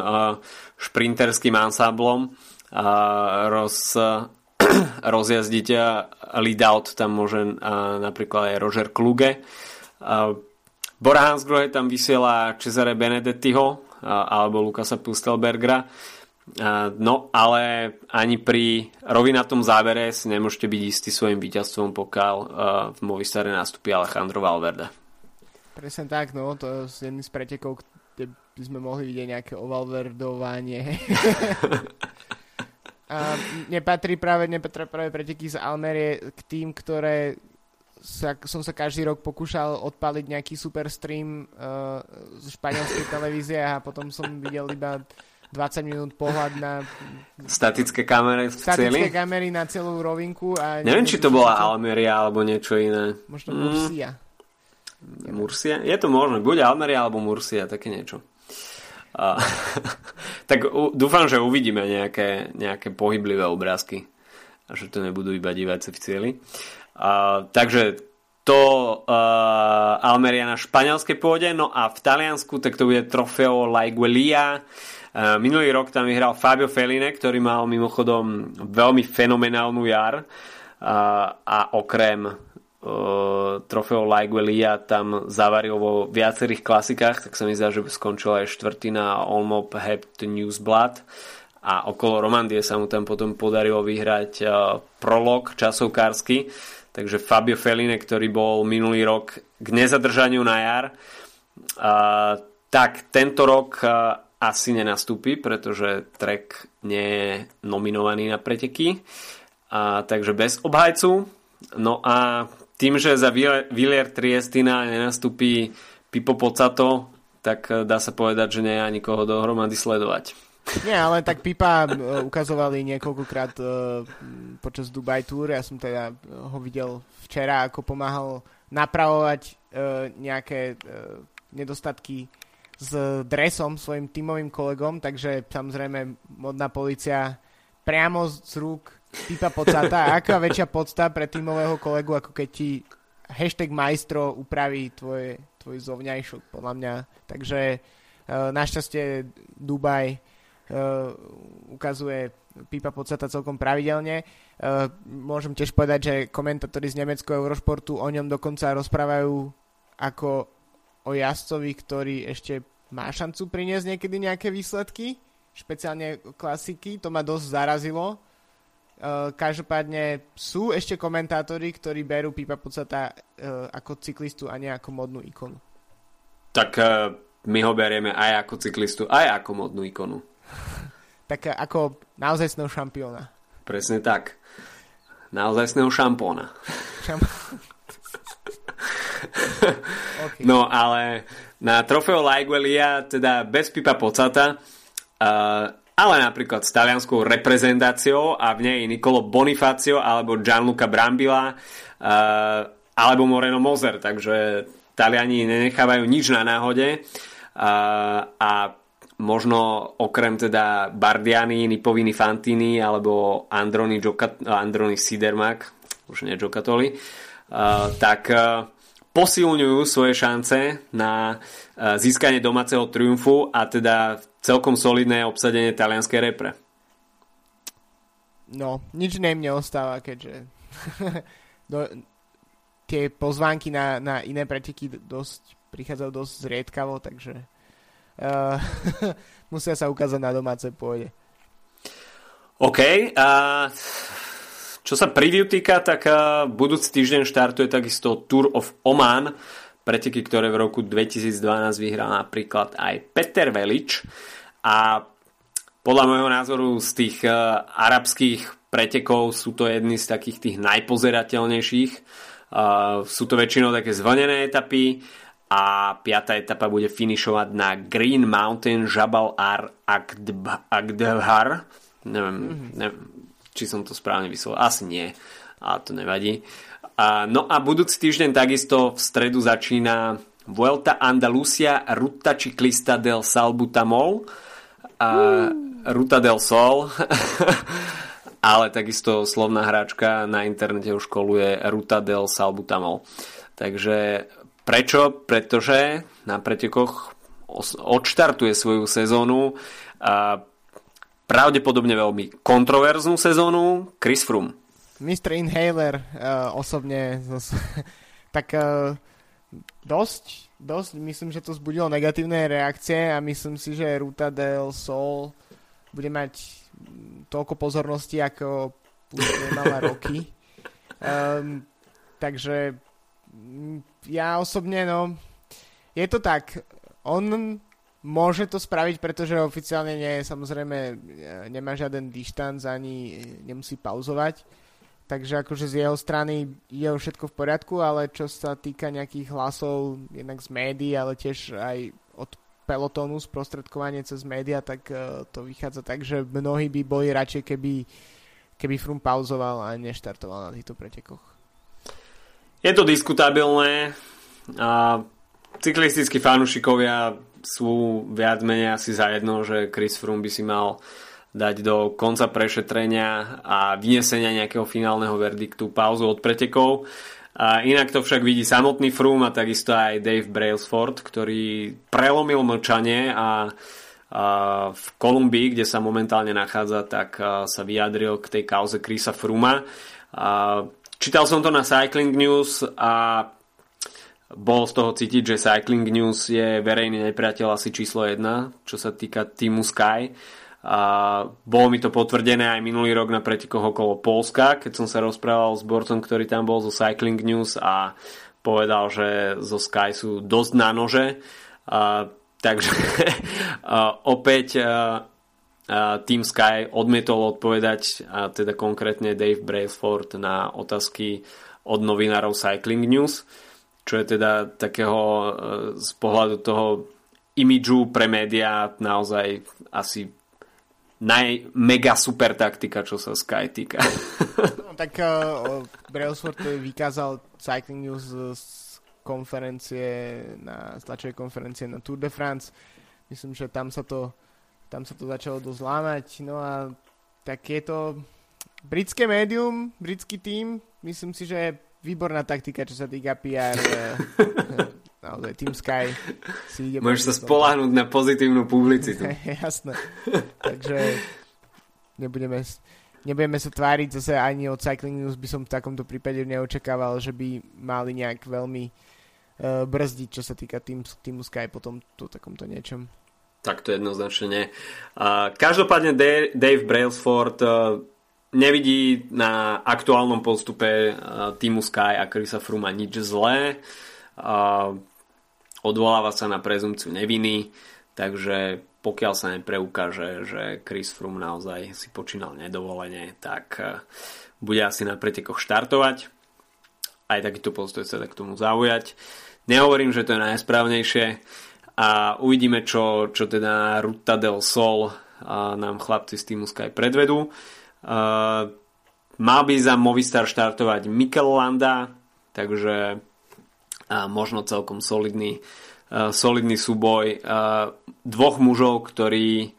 šprinterským ansáblom roz, rozjazdiť lead out tam môže napríklad aj Roger Kluge. Bora Hansgrohe tam vysiela Cesare Benedettiho alebo Lukasa Pustelbergera. No, ale ani pri rovinatom závere si nemôžete byť istý svojim víťazstvom, pokiaľ v Movistare nastupí Alejandro Valverde. Presne tak, no, to je jedný z pretekov, kde by sme mohli vidieť nejaké ovalverdovanie. A nepatrí práve, nepatrí práve preteky z Almerie k tým, ktoré sa, som sa každý rok pokúšal odpaliť nejaký super stream uh, z španielskej televízie a potom som videl iba 20 minút pohľad na statické kamery v statické celi? kamery na celú rovinku. A Neviem, či to bola čo... Almeria alebo niečo iné. Možno. Mm. Murcia? Je to možné. Buď Almeria alebo Murcia, také niečo. A, tak u, dúfam, že uvidíme nejaké, nejaké pohyblivé obrázky a že to nebudú iba diváci v cieli. Takže to uh, Almeria na španielskej pôde, no a v Taliansku tak to bude trofeo Laiguelia. Uh, minulý rok tam vyhral Fabio Feline, ktorý mal mimochodom veľmi fenomenálnu jar. Uh, a okrem uh, trofeo Laiguelia tam zavaril vo viacerých klasikách, tak sa mi zdá, že skončil aj štvrtý na Olmop Hept Newsblad. A okolo Romandie sa mu tam potom podarilo vyhrať uh, prolog časovkársky Takže Fabio Feline, ktorý bol minulý rok k nezadržaniu na jar, uh, tak tento rok uh, asi nenastúpi, pretože Trek nie je nominovaný na preteky. Uh, takže bez obhajcu. No a tým, že za Villier Triestina nenastúpi Pipo Pocato, tak dá sa povedať, že nie je nikoho dohromady sledovať. Nie, ale tak Pipa e, ukazovali niekoľkokrát uh, počas Dubai Tour. Ja som teda ho videl včera, ako pomáhal napravovať nejaké nedostatky s dresom svojim tímovým kolegom, takže samozrejme modná policia priamo z rúk Pipa Pocata. Aká väčšia podsta pre tímového kolegu, ako keď ti hashtag majstro upraví tvoje, tvoj zovňajšok, podľa mňa. Takže uh, našťastie Dubaj ukazuje Pipa Podsata celkom pravidelne. Uh, môžem tiež povedať, že komentátori z nemeckého Eurošportu o ňom dokonca rozprávajú ako o jazdcovi, ktorý ešte má šancu priniesť niekedy nejaké výsledky, špeciálne klasiky, to ma dosť zarazilo. Uh, každopádne sú ešte komentátori, ktorí berú Pipa Podsata ako cyklistu a nie ako modnú ikonu. Tak my ho berieme aj ako cyklistu, aj ako modnú ikonu tak ako naozaj snou šampióna. Presne tak. Naozaj snou šampóna. Šamp- okay. No ale na trofeo Laiguelia, teda bez Pipa Pocata, ale napríklad s talianskou reprezentáciou a v nej Nicolo Bonifacio alebo Gianluca Brambila alebo Moreno Moser, takže Taliani nenechávajú nič na náhode a možno okrem teda Bardiani, Nipovini Fantini alebo Androni, Giocat- Androni Sidermak, už nie Giocatoli, tak posilňujú svoje šance na získanie domáceho triumfu a teda celkom solidné obsadenie talianskej repre. No, nič nej mne keďže do, tie pozvánky na, na iné preteky dosť, prichádzajú dosť zriedkavo, takže uh, musia sa ukázať na domácej pôde. OK. A čo sa preview týka, tak uh, budúci týždeň štartuje takisto Tour of Oman, preteky, ktoré v roku 2012 vyhral napríklad aj Peter Velič. A podľa môjho názoru z tých uh, arabských pretekov sú to jedny z takých tých najpozerateľnejších Uh, sú to väčšinou také zvlnené etapy a piata etapa bude finišovať na Green Mountain Jabal Ar Agdhar. Neviem, neviem, či som to správne vyslovil. Asi nie, a to nevadí. A, no a budúci týždeň takisto v stredu začína Vuelta Andalusia Ruta Ciclista del Salbutamol a mm. Ruta del Sol ale takisto slovná hráčka na internete už školuje Ruta del Salbutamol. Takže prečo? Pretože na pretekoch odštartuje svoju sezónu a pravdepodobne veľmi kontroverznú sezónu Chris Froome. Mr. Inhaler uh, osobne tak uh, dosť, dosť myslím, že to zbudilo negatívne reakcie a myslím si, že Ruta del Sol bude mať toľko pozornosti, ako už nemala roky. Um, takže ja osobne, no, je to tak, on môže to spraviť, pretože oficiálne nie, samozrejme nemá žiaden dištanc ani nemusí pauzovať. Takže akože z jeho strany je všetko v poriadku, ale čo sa týka nejakých hlasov jednak z médií, ale tiež aj od pelotónu, sprostredkovanie cez média, tak uh, to vychádza tak, že mnohí by boli radšej, keby, keby Frum pauzoval a neštartoval na týchto pretekoch. Je to diskutabilné a cyklistickí fanúšikovia sú viac menej asi zajedno, že Chris Froome by si mal dať do konca prešetrenia a vynesenia nejakého finálneho verdiktu pauzu od pretekov. A inak to však vidí samotný Froome a takisto aj Dave Brailsford, ktorý prelomil mlčanie a, v Kolumbii, kde sa momentálne nachádza, tak sa vyjadril k tej kauze Chrisa Fruma. Čítal som to na Cycling News a bol z toho cítiť, že Cycling News je verejný nepriateľ asi číslo 1, čo sa týka týmu Sky a bolo mi to potvrdené aj minulý rok na pretekoch okolo Polska, keď som sa rozprával s borcom, ktorý tam bol zo Cycling News a povedal, že zo Sky sú dosť na nože. A, takže a, opäť a, Team Sky odmietol odpovedať, a teda konkrétne Dave Brailsford na otázky od novinárov Cycling News, čo je teda takého z pohľadu toho imidžu pre médiá naozaj asi naj mega super taktika, čo sa Sky týka. no, tak uh, Brailsford vykázal Cycling News z konferencie na tlačovej konferencie na Tour de France. Myslím, že tam sa to, tam sa to začalo dosť lámať. No a tak je to britské médium, britský tým. Myslím si, že je výborná taktika, čo sa týka PR. naozaj Team Sky si ide... Môžeš sa spolahnuť na pozitívnu publicitu. Jasné. Takže nebudeme, nebudeme sa tváriť zase ani od Cycling News by som v takomto prípade neočakával, že by mali nejak veľmi uh, brzdiť, čo sa týka Team, Teamu Sky potom to takomto niečom. Tak to jednoznačne nie. Každopádne Dave, Brailsford uh, nevidí na aktuálnom postupe uh, týmu Sky a Chrisa Fruma nič zlé. Odvoláva sa na prezumciu neviny, takže pokiaľ sa nepreukáže, že Chris Froome naozaj si počínal nedovolenie, tak eh, bude asi na pretekoch štartovať. Aj takýto postoj sa k tomu zaujať. Nehovorím, že to je najsprávnejšie a uvidíme, čo, čo teda Ruta del Sol nám chlapci z týmu Sky predvedú. Mal by za Movistar štartovať Mikel Landa, takže možno celkom solidný, solidný súboj dvoch mužov, ktorí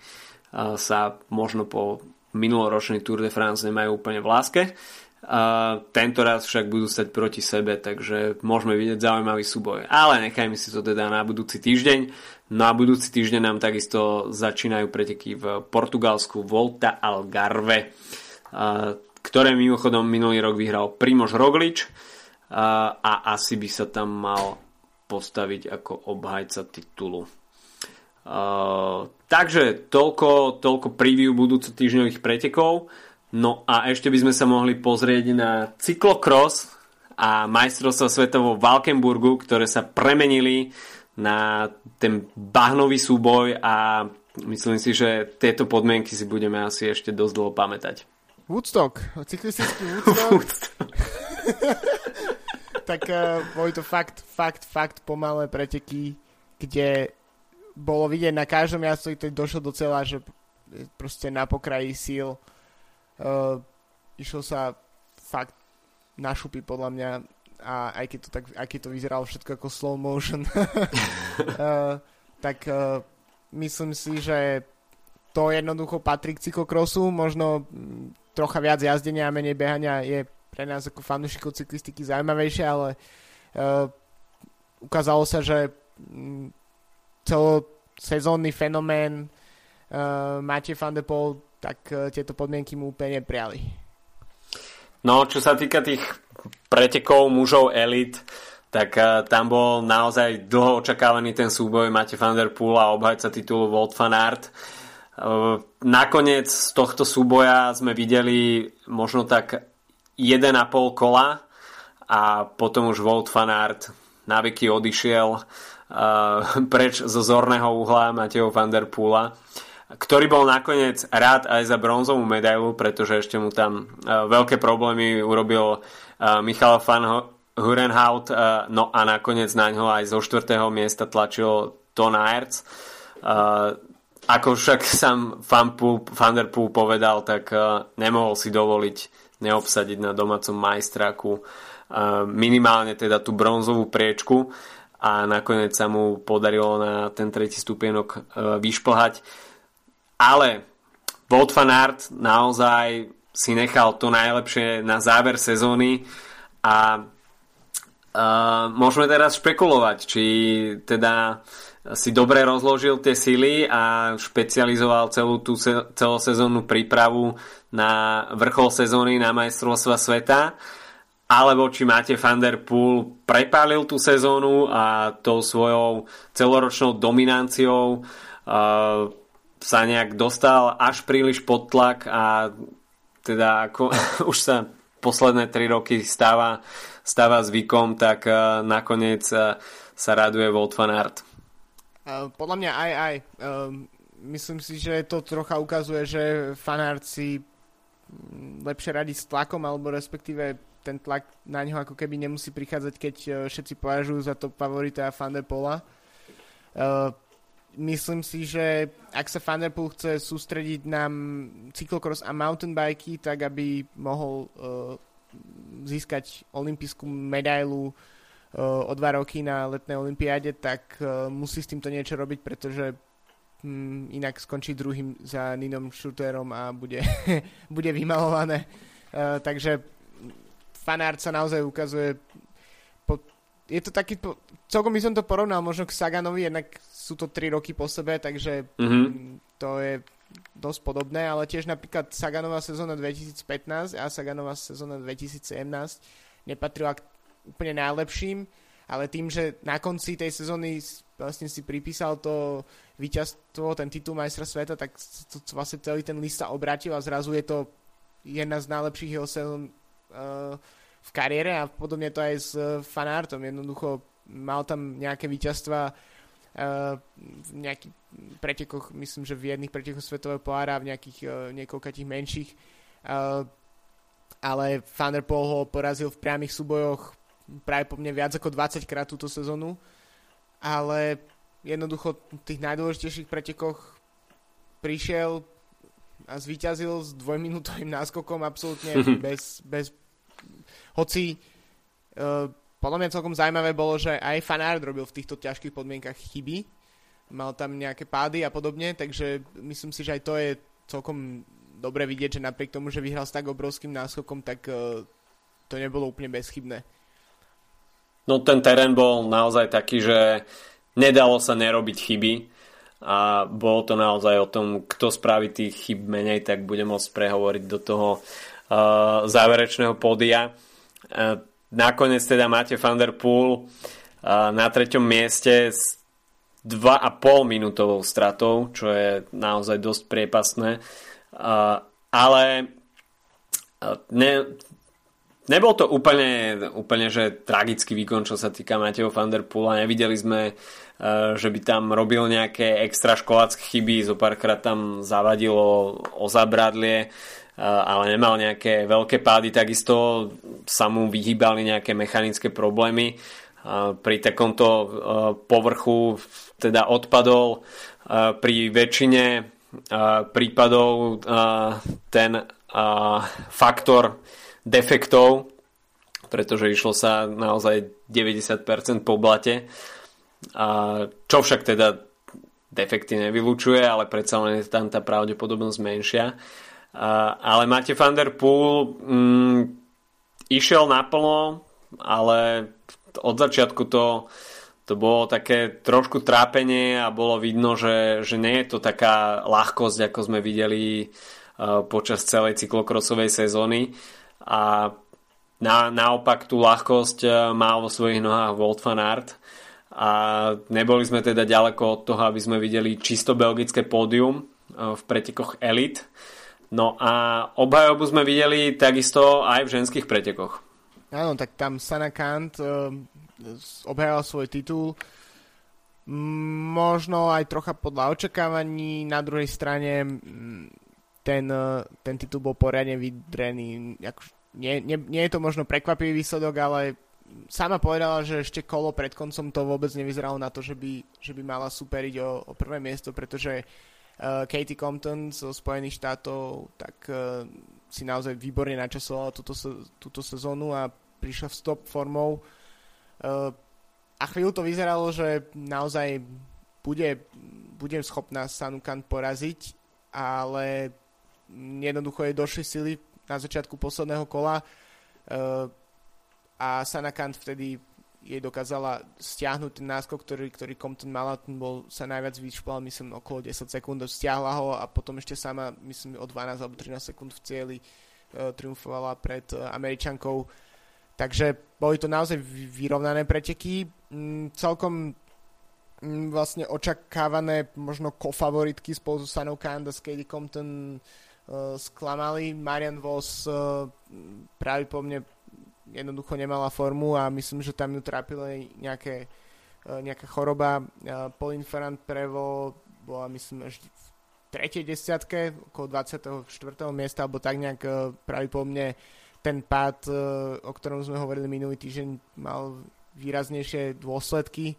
sa možno po minuloročný Tour de France nemajú úplne v láske. A tento raz však budú stať proti sebe, takže môžeme vidieť zaujímavý súboj. Ale nechajme si to teda na budúci týždeň. No a budúci týždeň nám takisto začínajú preteky v Portugalsku Volta Algarve, ktoré mimochodom minulý rok vyhral Primož Roglič a asi by sa tam mal postaviť ako obhajca titulu. Takže toľko, toľko preview budúco týždňových pretekov. No a ešte by sme sa mohli pozrieť na cyklokros a majstrovstvo sveta vo Valkenburgu, ktoré sa premenili na ten bahnový súboj a myslím si, že tieto podmienky si budeme asi ešte dosť dlho pamätať. Woodstock, cyklistický Woodstock. tak uh, boli to fakt, fakt, fakt pomalé preteky, kde bolo vidieť na každom jazdovi, ktorý došiel do cieľa, že proste na pokraji síl Uh, išlo sa fakt na šupy podľa mňa a aj keď to, tak, aj keď to vyzeralo všetko ako slow motion, uh, tak uh, myslím si, že to jednoducho patrí k cyklokrosu, možno trocha viac jazdenia a menej behania je pre nás ako fanúšikov cyklistiky zaujímavejšie, ale uh, ukázalo sa, že um, celosezónny fenomén uh, Matej van der Poel tak uh, tieto podmienky mu úplne priali. No, čo sa týka tých pretekov mužov elit, tak uh, tam bol naozaj dlho očakávaný ten súboj Mate van der Poel a obhajca titulu Wout van Aert. Uh, nakoniec z tohto súboja sme videli možno tak 1,5 kola a potom už Wout van Aert navyky odišiel uh, preč zo zorného uhla Mateo van der Poola ktorý bol nakoniec rád aj za bronzovú medailu, pretože ešte mu tam uh, veľké problémy urobil uh, Michal van Hurenhout, uh, no a nakoniec na ňo aj zo štvrtého miesta tlačil Ton Aerts. Uh, ako však sám Van, Poel, der Poel povedal, tak uh, nemohol si dovoliť neobsadiť na domácom majstraku uh, minimálne teda tú bronzovú priečku a nakoniec sa mu podarilo na ten tretí stupienok uh, vyšplhať ale Wout van Aert naozaj si nechal to najlepšie na záver sezóny a uh, môžeme teraz špekulovať, či teda si dobre rozložil tie sily a špecializoval celú tú se- celosezónnu prípravu na vrchol sezóny na majstrovstva sveta. Alebo či máte Van Der Poel prepálil tú sezónu a tou svojou celoročnou dominanciou uh, sa nejak dostal až príliš pod tlak a teda ako už sa posledné tri roky stáva, stáva zvykom, tak uh, nakoniec uh, sa raduje Volt van Aert. Uh, podľa mňa aj, aj. Myslím si, že to trocha ukazuje, že fanart si mm, lepšie radí s tlakom, alebo respektíve ten tlak na ňo ako keby nemusí prichádzať, keď všetci považujú za to favorita Van der Pola. Myslím si, že ak sa Van der Poel chce sústrediť na cyklokros a mountainbiky, tak aby mohol uh, získať olympijskú medailu uh, o dva roky na letnej olympiáde, tak uh, musí s týmto niečo robiť, pretože um, inak skončí druhým za Ninom Šuterom a bude, bude vymalované. Uh, takže fanart sa naozaj ukazuje je to taký, celkom by som to porovnal možno k Saganovi, jednak sú to 3 roky po sebe, takže mm-hmm. to je dosť podobné, ale tiež napríklad Saganová sezóna 2015 a Saganová sezóna 2017 nepatrila k úplne najlepším, ale tým, že na konci tej sezóny vlastne si pripísal to víťazstvo, ten titul majstra sveta, tak to, to vlastne celý ten list sa obratil a zrazu je to jedna z najlepších jeho sezón uh, v kariére a podobne to aj s uh, fanártom. Jednoducho mal tam nejaké víťazstva Eh, v nejakých pretekoch, myslím, že v jedných pretekoch svetového pohára, v nejakých uh, niekoľkatých menších. Ale Van der Poel ho porazil v priamých súbojoch práve po mne viac ako 20 krát túto sezónu. Ale jednoducho v tých najdôležitejších pretekoch prišiel, a zvíťazil s dvojminútovým náskokom absolútne bez, bez hoci uh, podľa mňa celkom zaujímavé bolo, že aj fanár robil v týchto ťažkých podmienkach chyby, mal tam nejaké pády a podobne, takže myslím si, že aj to je celkom dobre vidieť, že napriek tomu, že vyhral s tak obrovským náskokom, tak uh, to nebolo úplne bezchybné. No ten terén bol naozaj taký, že nedalo sa nerobiť chyby a bolo to naozaj o tom, kto spraví tých chyb menej, tak bude môcť prehovoriť do toho uh, záverečného pódia. Uh, nakoniec teda máte Van der uh, na treťom mieste s 2,5 minútovou stratou, čo je naozaj dosť priepasné. Uh, ale ne, Nebol to úplne, úplne že tragický výkon, čo sa týka Mateo van der. Nevideli sme, že by tam robil nejaké extra školácké chyby, zo párkrát tam zavadilo o zabradlie, ale nemal nejaké veľké pády, takisto sa mu vyhýbali nejaké mechanické problémy. Pri takomto povrchu teda odpadol pri väčšine prípadov ten faktor defektov, pretože išlo sa naozaj 90% po blate. Čo však teda defekty nevylučuje, ale predsa len je tam tá pravdepodobnosť menšia. Ale máte Van der Poel mm, išiel naplno, ale od začiatku to, to bolo také trošku trápenie a bolo vidno, že, že nie je to taká ľahkosť, ako sme videli uh, počas celej cyklokrosovej sezóny a na, naopak tú ľahkosť e, mal vo svojich nohách Wout van Aert a neboli sme teda ďaleko od toho, aby sme videli čisto belgické pódium e, v pretekoch Elite. No a obhajobu sme videli takisto aj v ženských pretekoch. Áno, tak tam Sana Kant uh, obhajoval svoj titul možno aj trocha podľa očakávaní. Na druhej strane ten, ten titul bol poriadne vydrený. Nie, nie, nie je to možno prekvapivý výsledok, ale sama povedala, že ešte kolo pred koncom to vôbec nevyzeralo na to, že by, že by mala superiť o, o prvé miesto, pretože uh, Katie Compton zo Spojených štátov tak uh, si naozaj výborne načasovala túto, túto sezónu a prišla v stop formou. Uh, a chvíľu to vyzeralo, že naozaj bude, bude schopná Sanukan poraziť, ale jednoducho jej došli sily na začiatku posledného kola a Sanakant vtedy jej dokázala stiahnuť ten náskok, ktorý, ktorý Compton mala, ten bol, sa najviac vyšplal, myslím, okolo 10 sekúnd, stiahla ho a potom ešte sama, myslím, o 12 alebo 13 sekúnd v cieli uh, triumfovala pred uh, Američankou. Takže boli to naozaj vyrovnané preteky. Mm, celkom mm, vlastne očakávané možno kofavoritky spolu so Sanou Kanda s Katie Compton uh, sklamali. Marian Vos uh, práve po mne jednoducho nemala formu a myslím, že tam ju trápila nejaké, uh, nejaká choroba. Pauline Ferrand Prevo bola myslím až v tretej desiatke, okolo 24. miesta, alebo tak nejak práve po mne ten pád, o ktorom sme hovorili minulý týždeň, mal výraznejšie dôsledky.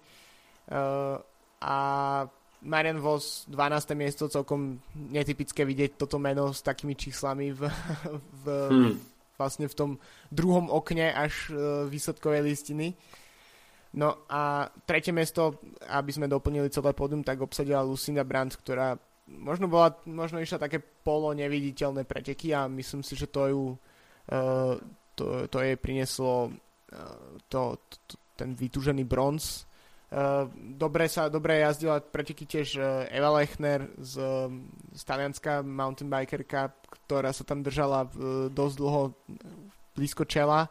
A Marian Vos 12. miesto, celkom netypické vidieť toto meno s takými číslami v, v, hmm. Vlastne v tom druhom okne až uh, výsledkovej listiny. No a tretie miesto, aby sme doplnili celé pódium, tak obsadila Lucinda Brandt, ktorá možno bola, možno išla také polo neviditeľné preteky a myslím si, že to ju uh, to, to jej prinieslo uh, to, to, ten vytúžený bronz dobre sa, dobre jazdila preteky tiež eh, Eva Lechner z, z Talianska, mountain bikerka, ktorá sa tam držala eh, dosť dlho blízko čela.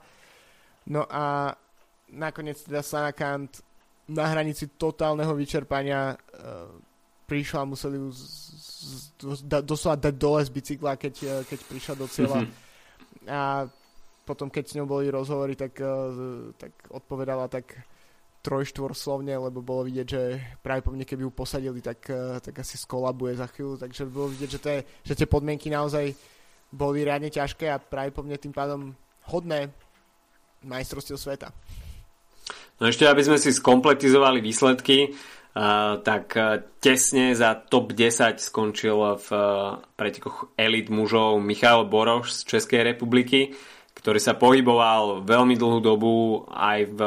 No a nakoniec teda Sanakant na hranici totálneho vyčerpania prišla a museli ju z, z, da, doslova dať dole z bicykla, keď, keď prišla do cieľa. Mm-hmm. A potom, keď s ňou boli rozhovory, tak, tak odpovedala tak trojštvorslovne, lebo bolo vidieť, že práve po mne, keby ju posadili, tak, eh, tak asi skolabuje za chvíľu, takže bolo vidieť, že, to je, že tie podmienky naozaj boli riadne ťažké a práve po mne tým pádom hodné majstrovstiev sveta. No ešte, aby sme si skompletizovali výsledky, tak tesne za top 10 skončil v pretekoch elit mužov Michal Boroš z Českej republiky, ktorý sa pohyboval veľmi dlhú dobu aj v,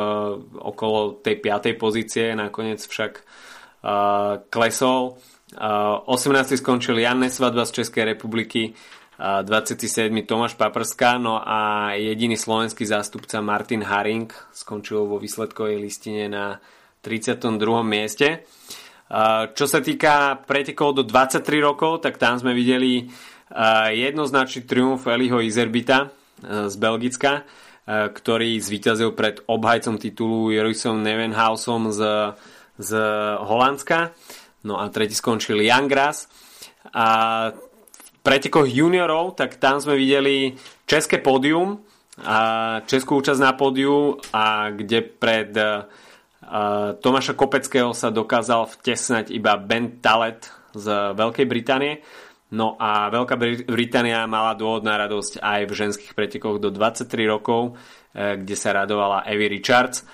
okolo tej 5. pozície, nakoniec však uh, klesol. Uh, 18. skončil Jan Nesvadba z Českej republiky, 27. Tomáš Paprská, no a jediný slovenský zástupca Martin Haring skončil vo výsledkovej listine na 32. mieste. Čo sa týka pretekov do 23 rokov, tak tam sme videli jednoznačný triumf Eliho Izerbita z Belgicka, ktorý zvíťazil pred obhajcom titulu Jerusom Nevenhausom z, z Holandska. No a tretí skončil Jan Gras. A pretekoch juniorov, tak tam sme videli české pódium, a českú účasť na pódiu, a kde pred uh, Tomáša Kopeckého sa dokázal vtesnať iba Ben Talet z Veľkej Británie. No a Veľká Británia mala dôvod na radosť aj v ženských pretekoch do 23 rokov, e, kde sa radovala Evie Richards, e,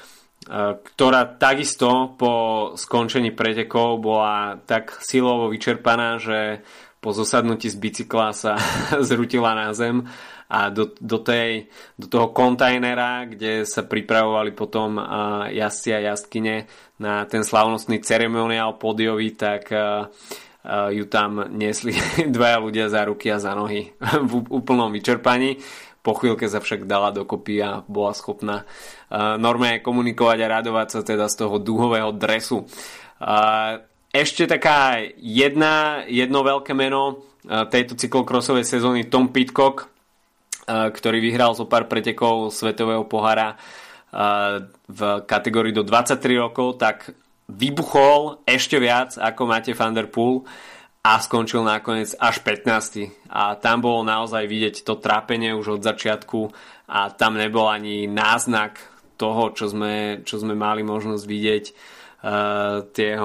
ktorá takisto po skončení pretekov bola tak silovo vyčerpaná, že po zosadnutí z bicykla sa zrutila na zem a do, do, tej, do toho kontajnera, kde sa pripravovali potom uh, jazdci a jazdkyne na ten slavnostný ceremoniál podiový, tak uh, ju tam nesli dvaja ľudia za ruky a za nohy v úplnom vyčerpaní. Po chvíľke sa však dala dokopy a bola schopná uh, normálne komunikovať a radovať sa teda z toho duhového dresu. Uh, ešte taká jedna, jedno veľké meno tejto cyklokrosovej sezóny Tom Pitcock, ktorý vyhral zo pár pretekov Svetového pohára v kategórii do 23 rokov, tak vybuchol ešte viac ako Matej van der Poel a skončil nakoniec až 15. A tam bolo naozaj vidieť to trápenie už od začiatku a tam nebol ani náznak toho, čo sme, čo sme mali možnosť vidieť Eh, tie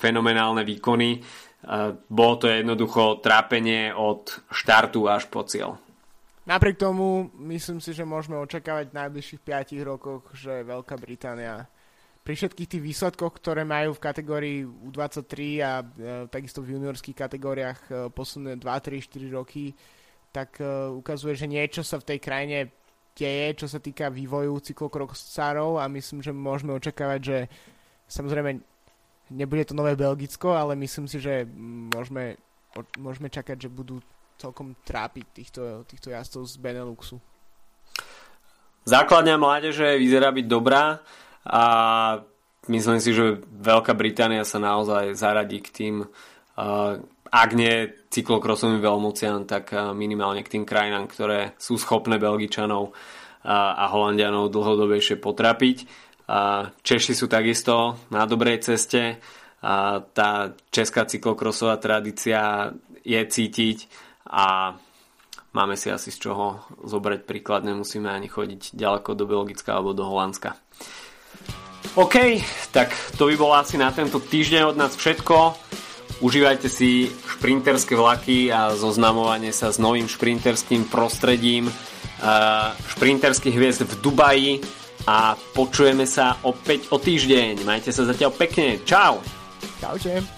fenomenálne výkony. Eh, bolo to jednoducho trápenie od štartu až po cieľ. Napriek tomu myslím si, že môžeme očakávať v najbližších 5 rokoch, že Veľká Británia pri všetkých tých výsledkoch, ktoré majú v kategórii U23 a e, takisto v juniorských kategóriách e, posledné 2, 3, 4 roky, tak e, ukazuje, že niečo sa v tej krajine deje, čo sa týka vývoju cyklokrosárov a myslím, že môžeme očakávať, že Samozrejme, nebude to nové Belgicko, ale myslím si, že môžeme, môžeme čakať, že budú celkom trápiť týchto, týchto jazdcov z Beneluxu. Základňa mládeže vyzerá byť dobrá a myslím si, že Veľká Británia sa naozaj zaradí k tým, ak nie cyklokrosovým veľmociam, tak minimálne k tým krajinám, ktoré sú schopné Belgičanov a Holandianov dlhodobejšie potrapiť. Češi sú takisto na dobrej ceste tá česká cyklokrosová tradícia je cítiť a máme si asi z čoho zobrať príklad, nemusíme ani chodiť ďaleko do Belgicka alebo do Holandska. OK, tak to by bolo asi na tento týždeň od nás všetko. Užívajte si šprinterské vlaky a zoznamovanie sa s novým šprinterským prostredím šprinterských hviezd v Dubaji a počujeme sa opäť o týždeň. Majte sa zatiaľ pekne. Čau. Čaute.